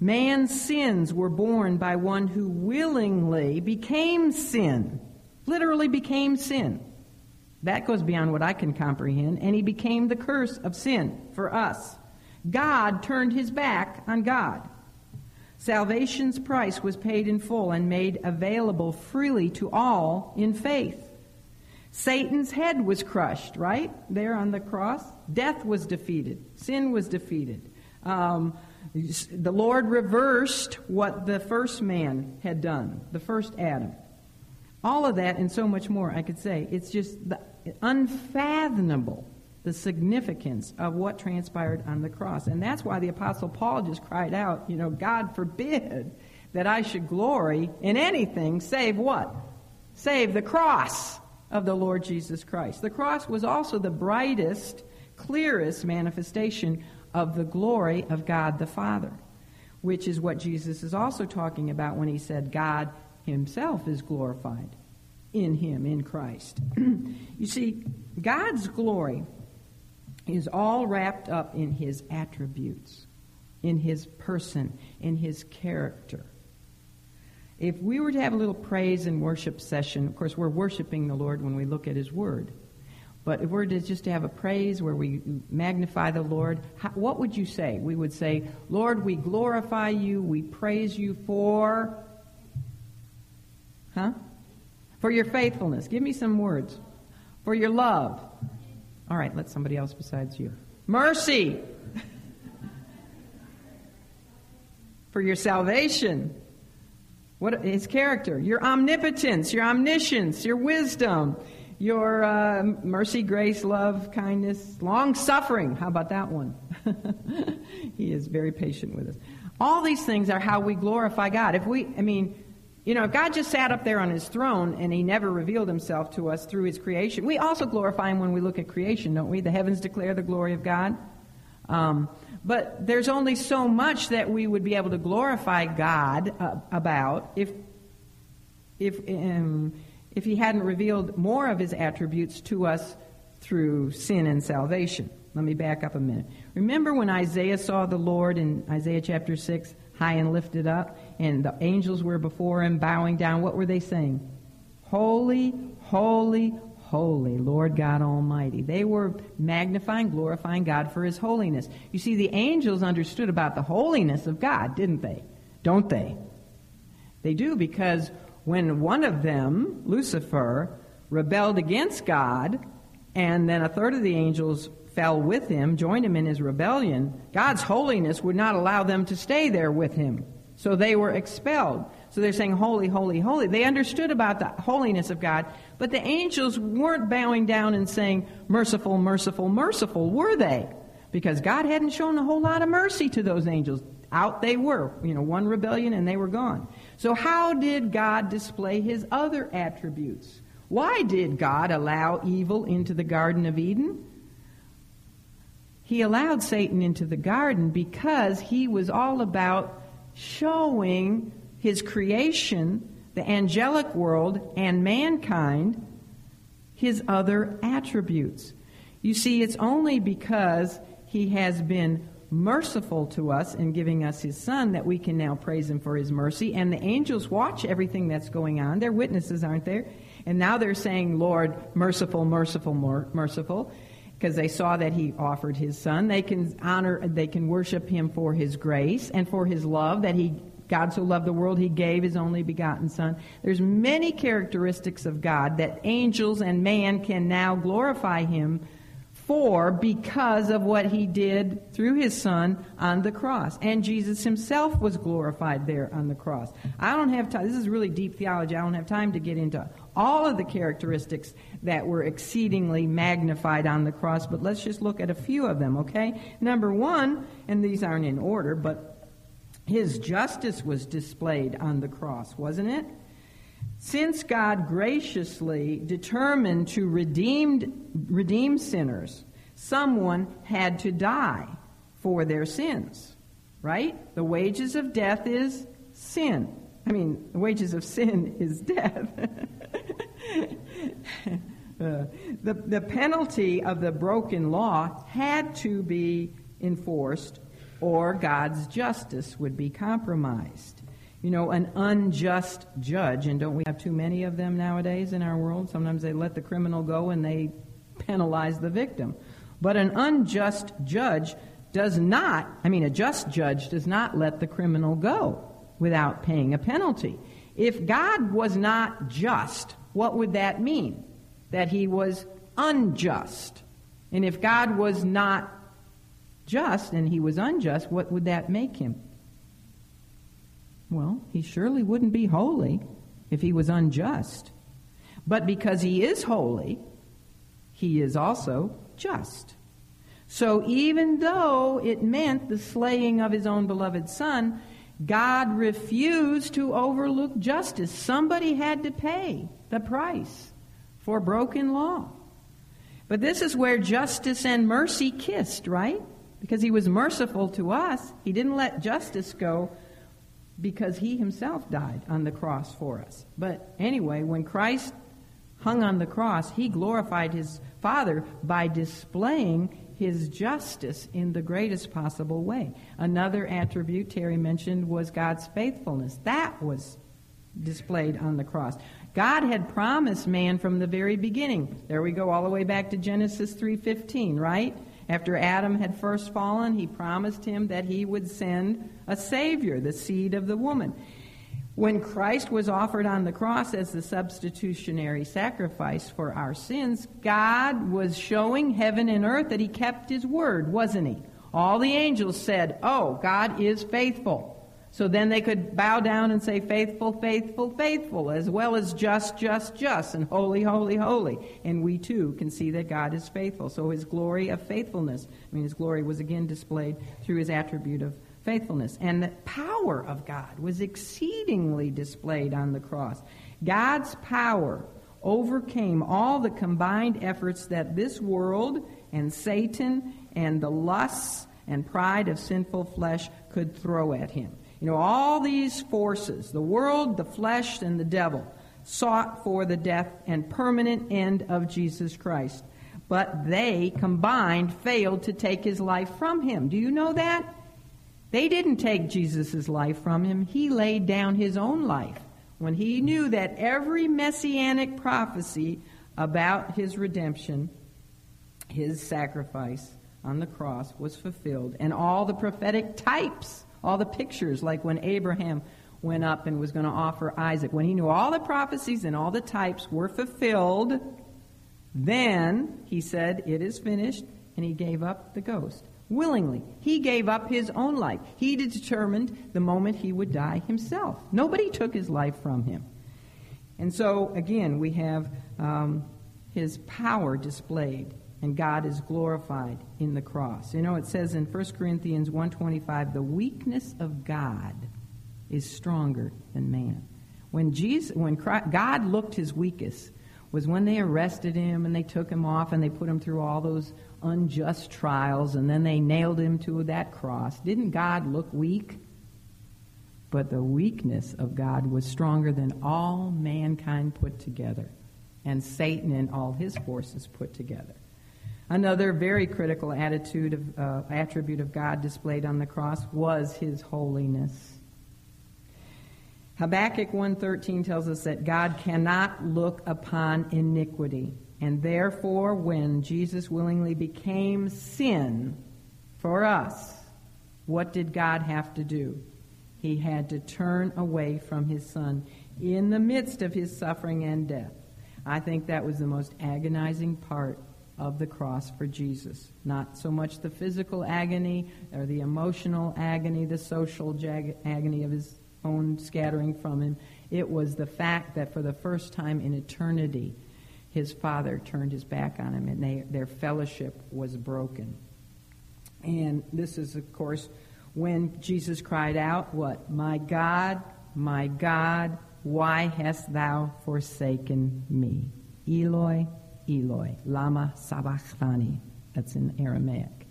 Man's sins were borne by one who willingly became sin, literally became sin. That goes beyond what I can comprehend. And he became the curse of sin for us. God turned his back on God. Salvation's price was paid in full and made available freely to all in faith. Satan's head was crushed, right? There on the cross. Death was defeated. Sin was defeated. Um, the Lord reversed what the first man had done, the first Adam. All of that and so much more, I could say. It's just the, unfathomable the significance of what transpired on the cross. And that's why the Apostle Paul just cried out, you know, God forbid that I should glory in anything save what? Save the cross of the Lord Jesus Christ. The cross was also the brightest, clearest manifestation of the glory of God the Father, which is what Jesus is also talking about when he said God himself is glorified in him, in Christ. you see, God's glory is all wrapped up in his attributes, in his person, in his character if we were to have a little praise and worship session, of course, we're worshiping the Lord when we look at His Word. But if we're to just to have a praise where we magnify the Lord, how, what would you say? We would say, Lord, we glorify you, we praise you for, huh? For your faithfulness. Give me some words. For your love. All right, let somebody else besides you. Mercy. for your salvation. What his character, your omnipotence, your omniscience, your wisdom, your uh, mercy, grace, love, kindness, long suffering. How about that one? he is very patient with us. All these things are how we glorify God. If we, I mean, You know, if God just sat up there on his throne and he never revealed himself to us through his creation, we also glorify him when we look at creation, don't we? The heavens declare the glory of God. Um, but there's only so much that we would be able to glorify God uh, about if, if, um, if he hadn't revealed more of his attributes to us through sin and salvation. Let me back up a minute. Remember when Isaiah saw the Lord in Isaiah chapter 6, high and lifted up, and the angels were before him bowing down? What were they saying? Holy, holy, holy, Lord God Almighty. They were magnifying, glorifying God for his holiness. You see, the angels understood about the holiness of God, didn't they? Don't they? They do because when one of them, Lucifer, rebelled against God, and then a third of the angels fell with him, joined him in his rebellion, God's holiness would not allow them to stay there with him. So they were expelled. So they're saying, Holy, holy, holy. They understood about the holiness of God, but the angels weren't bowing down and saying, Merciful, merciful, merciful, were they? Because God hadn't shown a whole lot of mercy to those angels. Out they were. You know, one rebellion and they were gone. So how did God display his other attributes? Why did God allow evil into the Garden of Eden? He allowed Satan into the garden because he was all about showing his creation, the angelic world, and mankind his other attributes. You see, it's only because he has been merciful to us in giving us his son that we can now praise him for his mercy. And the angels watch everything that's going on. They're witnesses, aren't they? And now they're saying, Lord, merciful, merciful, merciful because they saw that he offered his son. They can honor, they can worship him for his grace and for his love that he God so loved the world he gave his only begotten son. There's many characteristics of God that angels and man can now glorify him for because of what he did through his son on the cross. And Jesus himself was glorified there on the cross. I don't have time. This is really deep theology. I don't have time to get into all of the characteristics that were exceedingly magnified on the cross, but let's just look at a few of them, okay? Number one, and these aren't in order, but his justice was displayed on the cross, wasn't it? Since God graciously determined to redeem, redeem sinners, someone had to die for their sins, right? The wages of death is sin. I mean, the wages of sin is death. uh, the, the penalty of the broken law had to be enforced, or God's justice would be compromised you know, an unjust judge, and don't we have too many of them nowadays in our world? Sometimes they let the criminal go and they penalize the victim. But an unjust judge does not, I mean, a just judge does not let the criminal go without paying a penalty. If God was not just, what would that mean? That he was unjust. And if God was not just and he was unjust, what would that make him? Well, he surely wouldn't be holy if he was unjust. But because he is holy, he is also just. So even though it meant the slaying of his own beloved son, God refused to overlook justice. Somebody had to pay the price for broken law. But this is where justice and mercy kissed, right? Because he was merciful to us. He didn't let justice go because he himself died on the cross for us. But anyway, when Christ hung on the cross, he glorified his Father by displaying his justice in the greatest possible way. Another attribute Terry mentioned was God's faithfulness. That was displayed on the cross. God had promised man from the very beginning. There we go all the way back to Genesis 3:15, right? After Adam had first fallen, he promised him that he would send a Savior, the seed of the woman. When Christ was offered on the cross as the substitutionary sacrifice for our sins, God was showing heaven and earth that he kept his word, wasn't he? All the angels said, Oh, God is faithful. So then they could bow down and say, Faithful, faithful, faithful, as well as just, just, just, and holy, holy, holy. And we too can see that God is faithful. So his glory of faithfulness, I mean, his glory was again displayed through his attribute of faithfulness. And the power of God was exceedingly displayed on the cross. God's power overcame all the combined efforts that this world and Satan and the lusts and pride of sinful flesh could throw at him. You know, all these forces, the world, the flesh, and the devil, sought for the death and permanent end of Jesus Christ. But they combined failed to take his life from him. Do you know that? They didn't take Jesus' life from him. He laid down his own life when he knew that every messianic prophecy about his redemption, his sacrifice on the cross, was fulfilled, and all the prophetic types, all the pictures, like when Abraham went up and was going to offer Isaac, when he knew all the prophecies and all the types were fulfilled, then he said, It is finished, and he gave up the ghost willingly. He gave up his own life. He determined the moment he would die himself. Nobody took his life from him. And so, again, we have um, his power displayed, and God is glorified in the cross. You know, it says in 1 Corinthians 1.25, the weakness of God is stronger than man. When, Jesus, when Christ, God looked his weakest was when they arrested him and they took him off and they put him through all those unjust trials, and then they nailed him to that cross. Didn't God look weak? But the weakness of God was stronger than all mankind put together, and Satan and all his forces put together. Another very critical attitude of, uh, attribute of God displayed on the cross was his holiness. Habakkuk 1:13 tells us that God cannot look upon iniquity. And therefore, when Jesus willingly became sin for us, what did God have to do? He had to turn away from his son in the midst of his suffering and death. I think that was the most agonizing part of the cross for Jesus. Not so much the physical agony or the emotional agony, the social jag- agony of his own scattering from him. It was the fact that for the first time in eternity, his father turned his back on him and they, their fellowship was broken. And this is, of course, when Jesus cried out, What? My God, my God, why hast thou forsaken me? Eloi, Eloi, Lama Sabachthani. That's in Aramaic.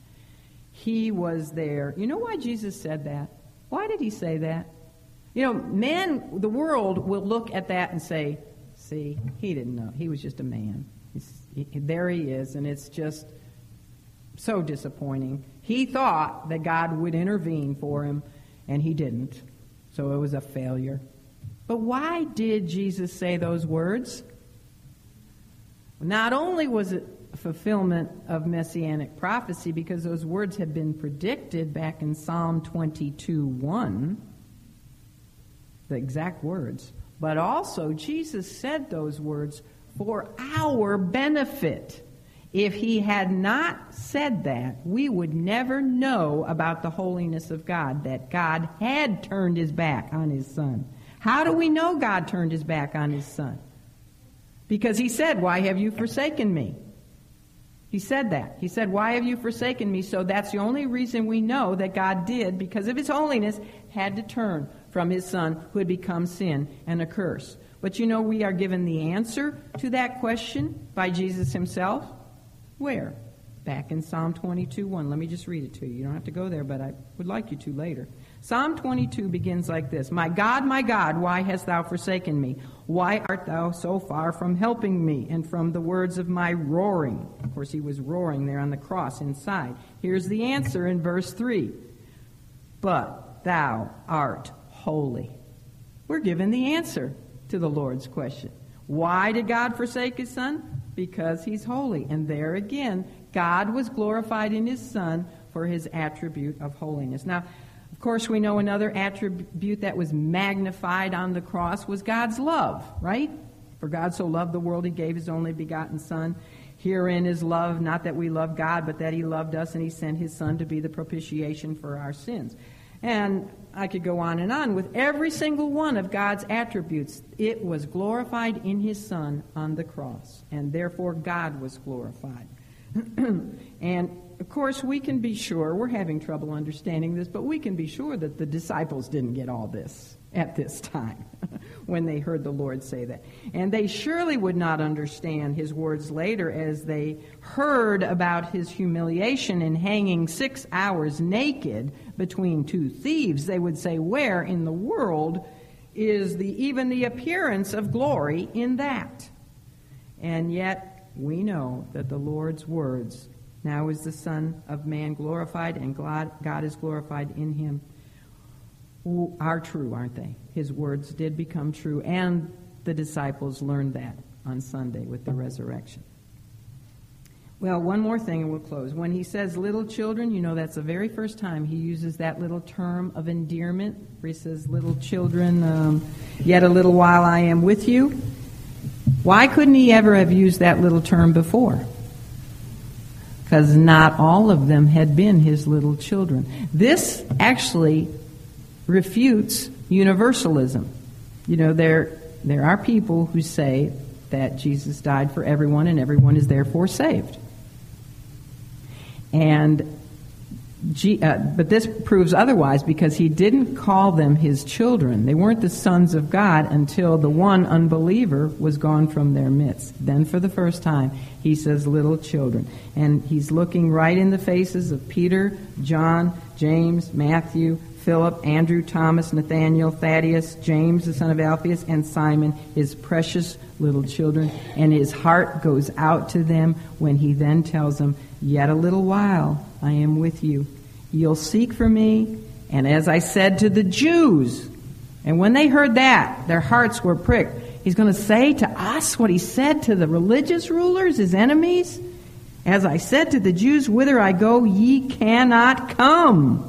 He was there. You know why Jesus said that? Why did he say that? You know, men, the world will look at that and say, See, he didn't know. He was just a man. He, there he is, and it's just so disappointing. He thought that God would intervene for him, and he didn't. So it was a failure. But why did Jesus say those words? Not only was it fulfillment of messianic prophecy, because those words had been predicted back in Psalm 22 1, the exact words, but also, Jesus said those words for our benefit. If he had not said that, we would never know about the holiness of God, that God had turned his back on his son. How do we know God turned his back on his son? Because he said, Why have you forsaken me? He said that. He said, Why have you forsaken me? So that's the only reason we know that God did, because of his holiness, had to turn from his son who had become sin and a curse. But you know, we are given the answer to that question by Jesus himself. Where? Back in Psalm 22 1. Let me just read it to you. You don't have to go there, but I would like you to later. Psalm 22 begins like this My God, my God, why hast thou forsaken me? Why art thou so far from helping me and from the words of my roaring? Of course, he was roaring there on the cross inside. Here's the answer in verse 3 But thou art holy. We're given the answer to the Lord's question. Why did God forsake his son? Because he's holy. And there again, God was glorified in his son for his attribute of holiness. Now, of course, we know another attribute that was magnified on the cross was God's love, right? For God so loved the world, he gave his only begotten Son. Herein is love, not that we love God, but that he loved us and he sent his Son to be the propitiation for our sins. And I could go on and on with every single one of God's attributes. It was glorified in his Son on the cross, and therefore God was glorified. and of course, we can be sure, we're having trouble understanding this, but we can be sure that the disciples didn't get all this at this time when they heard the Lord say that. And they surely would not understand his words later as they heard about his humiliation in hanging six hours naked between two thieves. They would say, Where in the world is the, even the appearance of glory in that? And yet, we know that the Lord's words now is the Son of Man glorified, and God is glorified in him. Are true, aren't they? His words did become true, and the disciples learned that on Sunday with the resurrection. Well, one more thing and we'll close. When he says little children, you know that's the very first time he uses that little term of endearment where he says, little children, um, yet a little while I am with you. Why couldn't he ever have used that little term before? Because not all of them had been his little children. This actually refutes universalism. You know, there, there are people who say that Jesus died for everyone and everyone is therefore saved. And Uh, but this proves otherwise because he didn't call them his children. They weren't the sons of God until the one unbeliever was gone from their midst. Then, for the first time, he says, little children. And he's looking right in the faces of Peter, John, James, Matthew, Philip, Andrew, Thomas, Nathaniel, Thaddeus, James, the son of Alphaeus, and Simon, his precious little children. And his heart goes out to them when he then tells them, Yet a little while I am with you. You'll seek for me. And as I said to the Jews, and when they heard that, their hearts were pricked. He's going to say to us what he said to the religious rulers, his enemies. As I said to the Jews, whither I go, ye cannot come.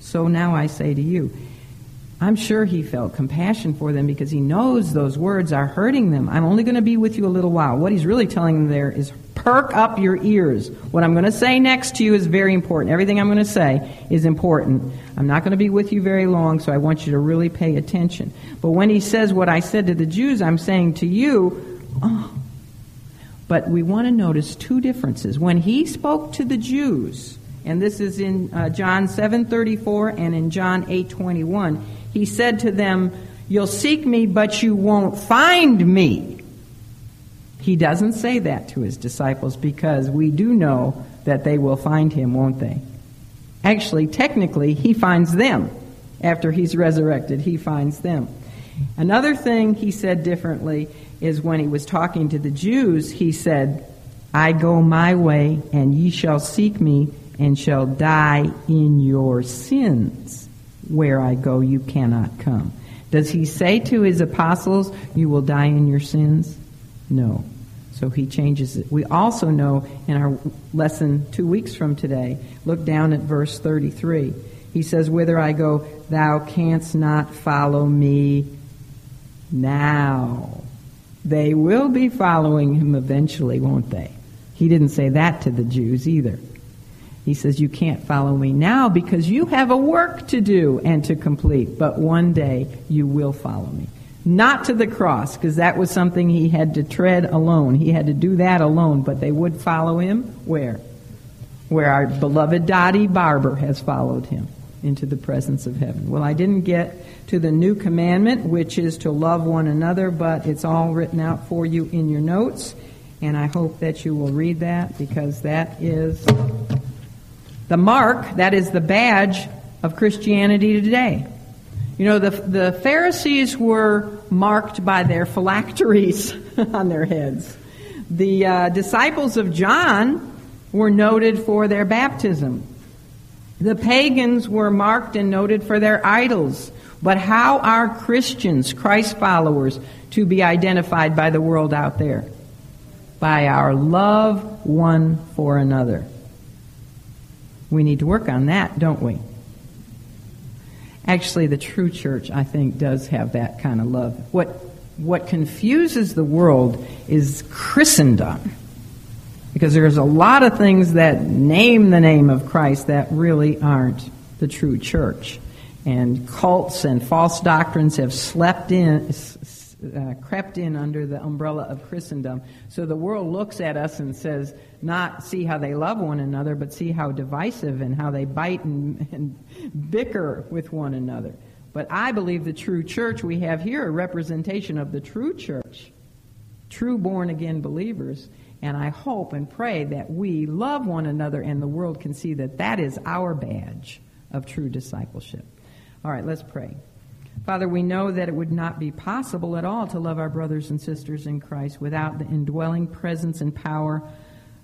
So now I say to you. I'm sure he felt compassion for them because he knows those words are hurting them. I'm only going to be with you a little while. What he's really telling them there is perk up your ears. What I'm going to say next to you is very important. Everything I'm going to say is important. I'm not going to be with you very long, so I want you to really pay attention. But when he says what I said to the Jews, I'm saying to you, oh. But we want to notice two differences. When he spoke to the Jews, and this is in uh, John 7:34 and in John 8:21, he said to them, "You'll seek me, but you won't find me." He doesn't say that to his disciples because we do know that they will find him, won't they? Actually, technically, he finds them. After he's resurrected, he finds them. Another thing he said differently is when he was talking to the Jews, he said, I go my way, and ye shall seek me, and shall die in your sins. Where I go, you cannot come. Does he say to his apostles, You will die in your sins? No. So he changes it. We also know in our lesson two weeks from today, look down at verse 33. He says, Whither I go, thou canst not follow me now. They will be following him eventually, won't they? He didn't say that to the Jews either. He says, You can't follow me now because you have a work to do and to complete, but one day you will follow me. Not to the cross, because that was something he had to tread alone. He had to do that alone, but they would follow him where? Where our beloved Dottie Barber has followed him into the presence of heaven. Well, I didn't get to the new commandment, which is to love one another, but it's all written out for you in your notes, and I hope that you will read that because that is the mark, that is the badge of Christianity today. You know, the, the Pharisees were marked by their phylacteries on their heads. The uh, disciples of John were noted for their baptism. The pagans were marked and noted for their idols. But how are Christians, Christ followers, to be identified by the world out there? By our love one for another. We need to work on that, don't we? Actually, the true church, I think, does have that kind of love. What, what confuses the world is Christendom. Because there's a lot of things that name the name of Christ that really aren't the true church. And cults and false doctrines have slept in, uh, crept in under the umbrella of Christendom. So the world looks at us and says, not see how they love one another, but see how divisive and how they bite and, and bicker with one another. But I believe the true church we have here, a representation of the true church, true born again believers. And I hope and pray that we love one another and the world can see that that is our badge of true discipleship. All right, let's pray. Father, we know that it would not be possible at all to love our brothers and sisters in Christ without the indwelling presence and power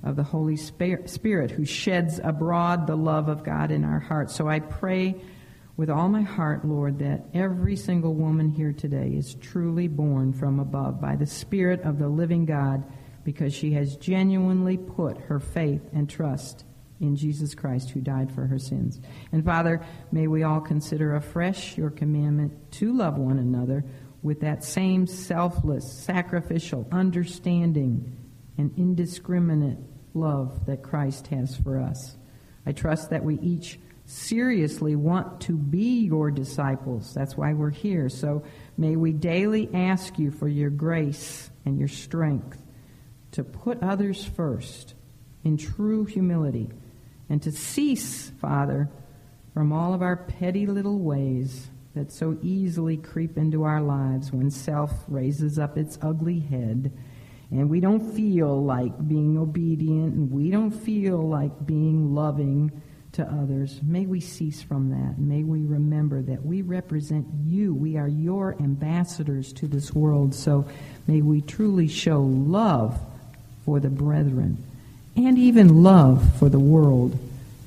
of the Holy Spirit who sheds abroad the love of God in our hearts. So I pray with all my heart, Lord, that every single woman here today is truly born from above by the Spirit of the living God because she has genuinely put her faith and trust in Jesus Christ who died for her sins. And Father, may we all consider afresh your commandment to love one another with that same selfless, sacrificial, understanding, and indiscriminate love that Christ has for us. I trust that we each seriously want to be your disciples. That's why we're here. So may we daily ask you for your grace and your strength to put others first in true humility and to cease, Father, from all of our petty little ways that so easily creep into our lives when self raises up its ugly head and we don't feel like being obedient and we don't feel like being loving to others. May we cease from that. May we remember that we represent you. We are your ambassadors to this world. So may we truly show love for the brethren and even love for the world,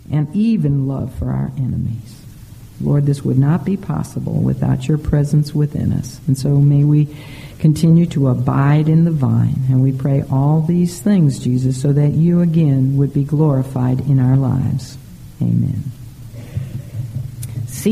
and even love for our enemies. Lord, this would not be possible without your presence within us. And so may we continue to abide in the vine. And we pray all these things, Jesus, so that you again would be glorified in our lives. Amen.